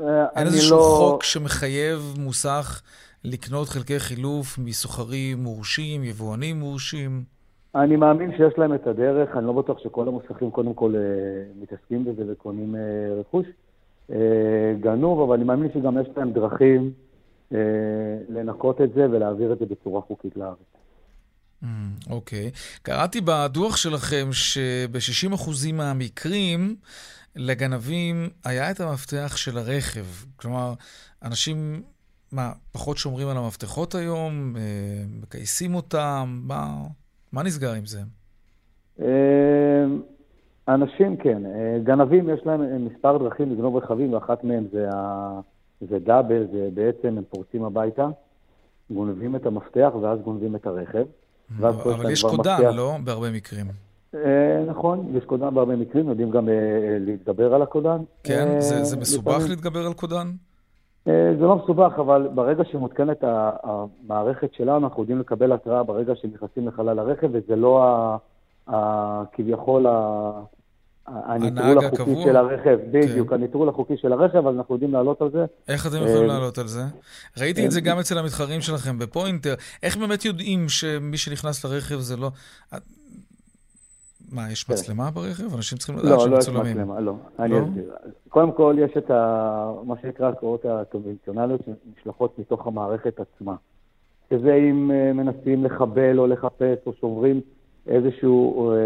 Uh, אין איזשהו לא... חוק שמחייב מוסך לקנות חלקי חילוף מסוחרים מורשים, יבואנים מורשים? אני מאמין שיש להם את הדרך, אני לא בטוח שכל המוסכים קודם כל אה, מתעסקים בזה וקונים אה, רכוש אה, גנוב, אבל אני מאמין שגם יש להם דרכים לנקות את זה ולהעביר את זה בצורה חוקית לארץ. אוקיי. Okay. קראתי בדוח שלכם שב-60% מהמקרים לגנבים היה את המפתח של הרכב. כלומר, אנשים מה, פחות שומרים על המפתחות היום? אה, מכייסים אותם? מה, מה נסגר עם זה? אה, אנשים כן. אה, גנבים יש להם מספר דרכים לגנוב רכבים, ואחת מהם זה, ה... זה דאבל, זה בעצם הם פורצים הביתה, גונבים את המפתח ואז גונבים את הרכב. אבל יש קודן, מפתח... לא? בהרבה מקרים. נכון, יש קודן בהרבה מקרים, יודעים גם להתגבר על הקודן. כן? זה, זה מסובך לפעמים... להתגבר על קודן? אה, זה לא מסובך, אבל ברגע שמותקנת המערכת שלנו, אנחנו יודעים לקבל התראה ברגע שנכנסים לחלל הרכב, וזה לא כביכול הניטרול החוקי של הרכב. בדיוק, כן. הניטרול החוקי של הרכב, אז אנחנו יודעים לעלות על זה. איך אתם יכולים אה, לעלות על זה? ראיתי את זה גם אצל המתחרים שלכם בפוינטר. איך באמת יודעים שמי שנכנס לרכב זה לא... מה, יש כן. מצלמה ברכב? אנשים צריכים לדעת שהם מצולמים. לא, לא יש מצלמה, לא. אני לא? אסביר. קודם כל, יש את ה... מה שנקרא הקראות הקונבנציונליות שנשלחות מתוך המערכת עצמה. שזה אם אה, מנסים לחבל או לחפש או שוברים איזשהו, אה,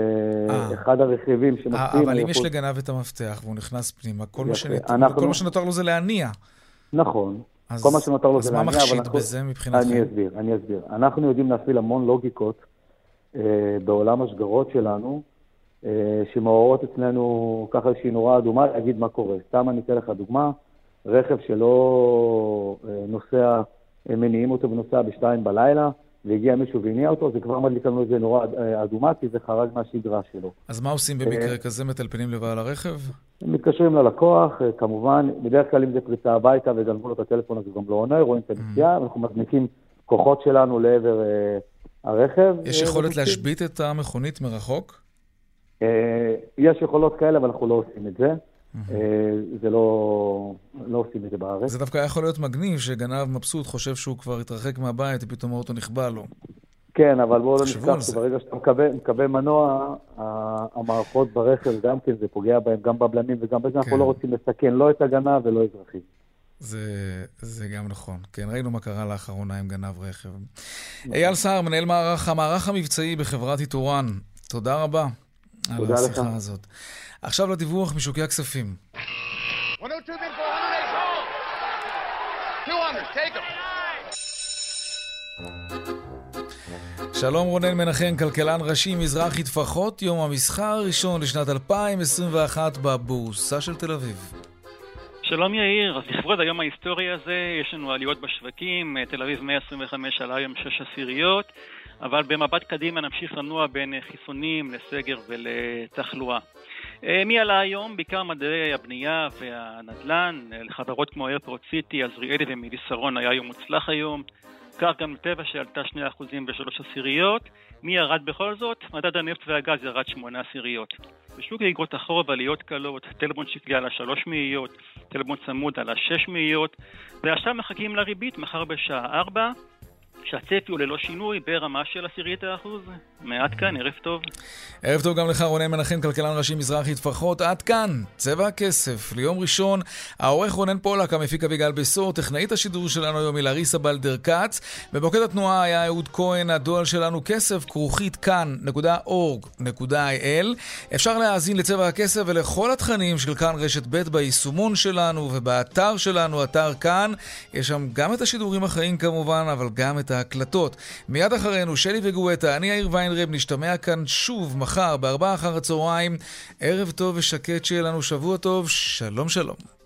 אה. אחד הרכיבים אה, שמקפיאים... אבל אם יש לגנב את המפתח והוא נכנס פנימה, כל מה. שנת- אנחנו- כל מה שנותר לו זה להניע. נכון. אז- כל מה שנותר לו אז זה מה להניע, מחשיד אבל אנחנו- בזה מבחינתכם? אני אסביר, אני אסביר. אנחנו יודעים להפעיל המון לוגיקות אה, בעולם השגרות שלנו, שמעוררות אצלנו ככה איזושהי נורה אדומה להגיד מה קורה. סתם אני אתן לך דוגמה, רכב שלא אה, נוסע, אה, מניעים אותו ונוסע בשתיים בלילה, והגיע מישהו והניע אותו, זה כבר מדליק לנו איזה נורה אה, אדומה, כי זה חרג מהשגרה שלו. אז מה עושים במקרה כזה? מטלפנים לבעל הרכב? מתקשרים ללקוח, אה, כמובן, בדרך כלל אם זה פריצה הביתה וגנבו לו את הטלפון אז הוא גם לא עונה, רואים את. הנסיעה, אנחנו מזניקים כוחות שלנו לעבר אה, הרכב. יש אה, יכולת. להשבית את המכונית מרחוק? אה, יש יכולות כאלה, אבל אנחנו לא עושים את זה. אה, זה לא, לא עושים את זה בארץ. זה דווקא יכול להיות מגניב שגנב מבסוט חושב שהוא כבר התרחק מהבית ופתאום האוטו נכבה לו. כן, אבל בואו לא נשכח. שברגע שאתה מקבל, מקבל מנוע, המערכות ברכב גם כן, זה פוגע בהם, גם בבלמים וגם בזה, כן. אנחנו לא רוצים לסכן לא את הגנב ולא אזרחים. זה, זה גם נכון. כן, ראינו מה קרה לאחרונה עם גנב רכב. אייל סער, מנהל מערך, המערך המבצעי בחברת איתורן, תודה רבה על תודה השיחה לך. הזאת. עכשיו לדיווח משוקי הכספים. 102 bid for 100, 200, take them. שלום רונן מנחם, כלכלן ראשי מזרחי טפחות, יום המסחר הראשון לשנת 2021 בבורסה של תל אביב. שלום יאיר, אז לכבוד היום ההיסטורי הזה יש לנו עליות בשווקים, תל אביב 125 עלה היום 6 עשיריות, אבל במבט קדימה נמשיך לנוע בין חיסונים לסגר ולתחלואה. אה, מי עלה היום? בעיקר מדעי הבנייה והנדל"ן, לחברות כמו איירפורט סיטי, עזריאלי ומיליסרון היה יום מוצלח היום. כך גם טבע שעלתה 2% ו-3 עשיריות. מי ירד בכל זאת? מדד הנפט והגז ירד 8 עשיריות. בשוק האגרות החורף עליות קלות, טלבון שקלי עלה 3 מאיות, טלבון צמוד עלה 6 מאיות, ועכשיו מחכים לריבית מחר בשעה 4, שהצפי הוא ללא שינוי ברמה של עשירית האחוז. מעט כאן, ערב טוב. ערב טוב גם לך רונן מנחם, כלכלן ראשי מזרחי טפחות. עד כאן, צבע הכסף. ליום ראשון, העורך רונן פולק, המפיק אביגל בשור, טכנאית השידור שלנו היום היא לריסה בלדר כץ. במוקד התנועה היה אהוד כהן, הדואל שלנו כסף, כרוכית כאן.org.il. אפשר להאזין לצבע הכסף ולכל התכנים של כאן רשת ב' ביישומון שלנו ובאתר שלנו, אתר כאן. יש שם גם את השידורים החיים כמובן, אבל גם את ההקלטות. מיד אחרינו, שלי וגואטה, אני יאיר ויינרב, נשתמע כאן שוב מחר בארבעה אחר הצהריים. ערב טוב ושקט שיהיה לנו שבוע טוב, שלום שלום.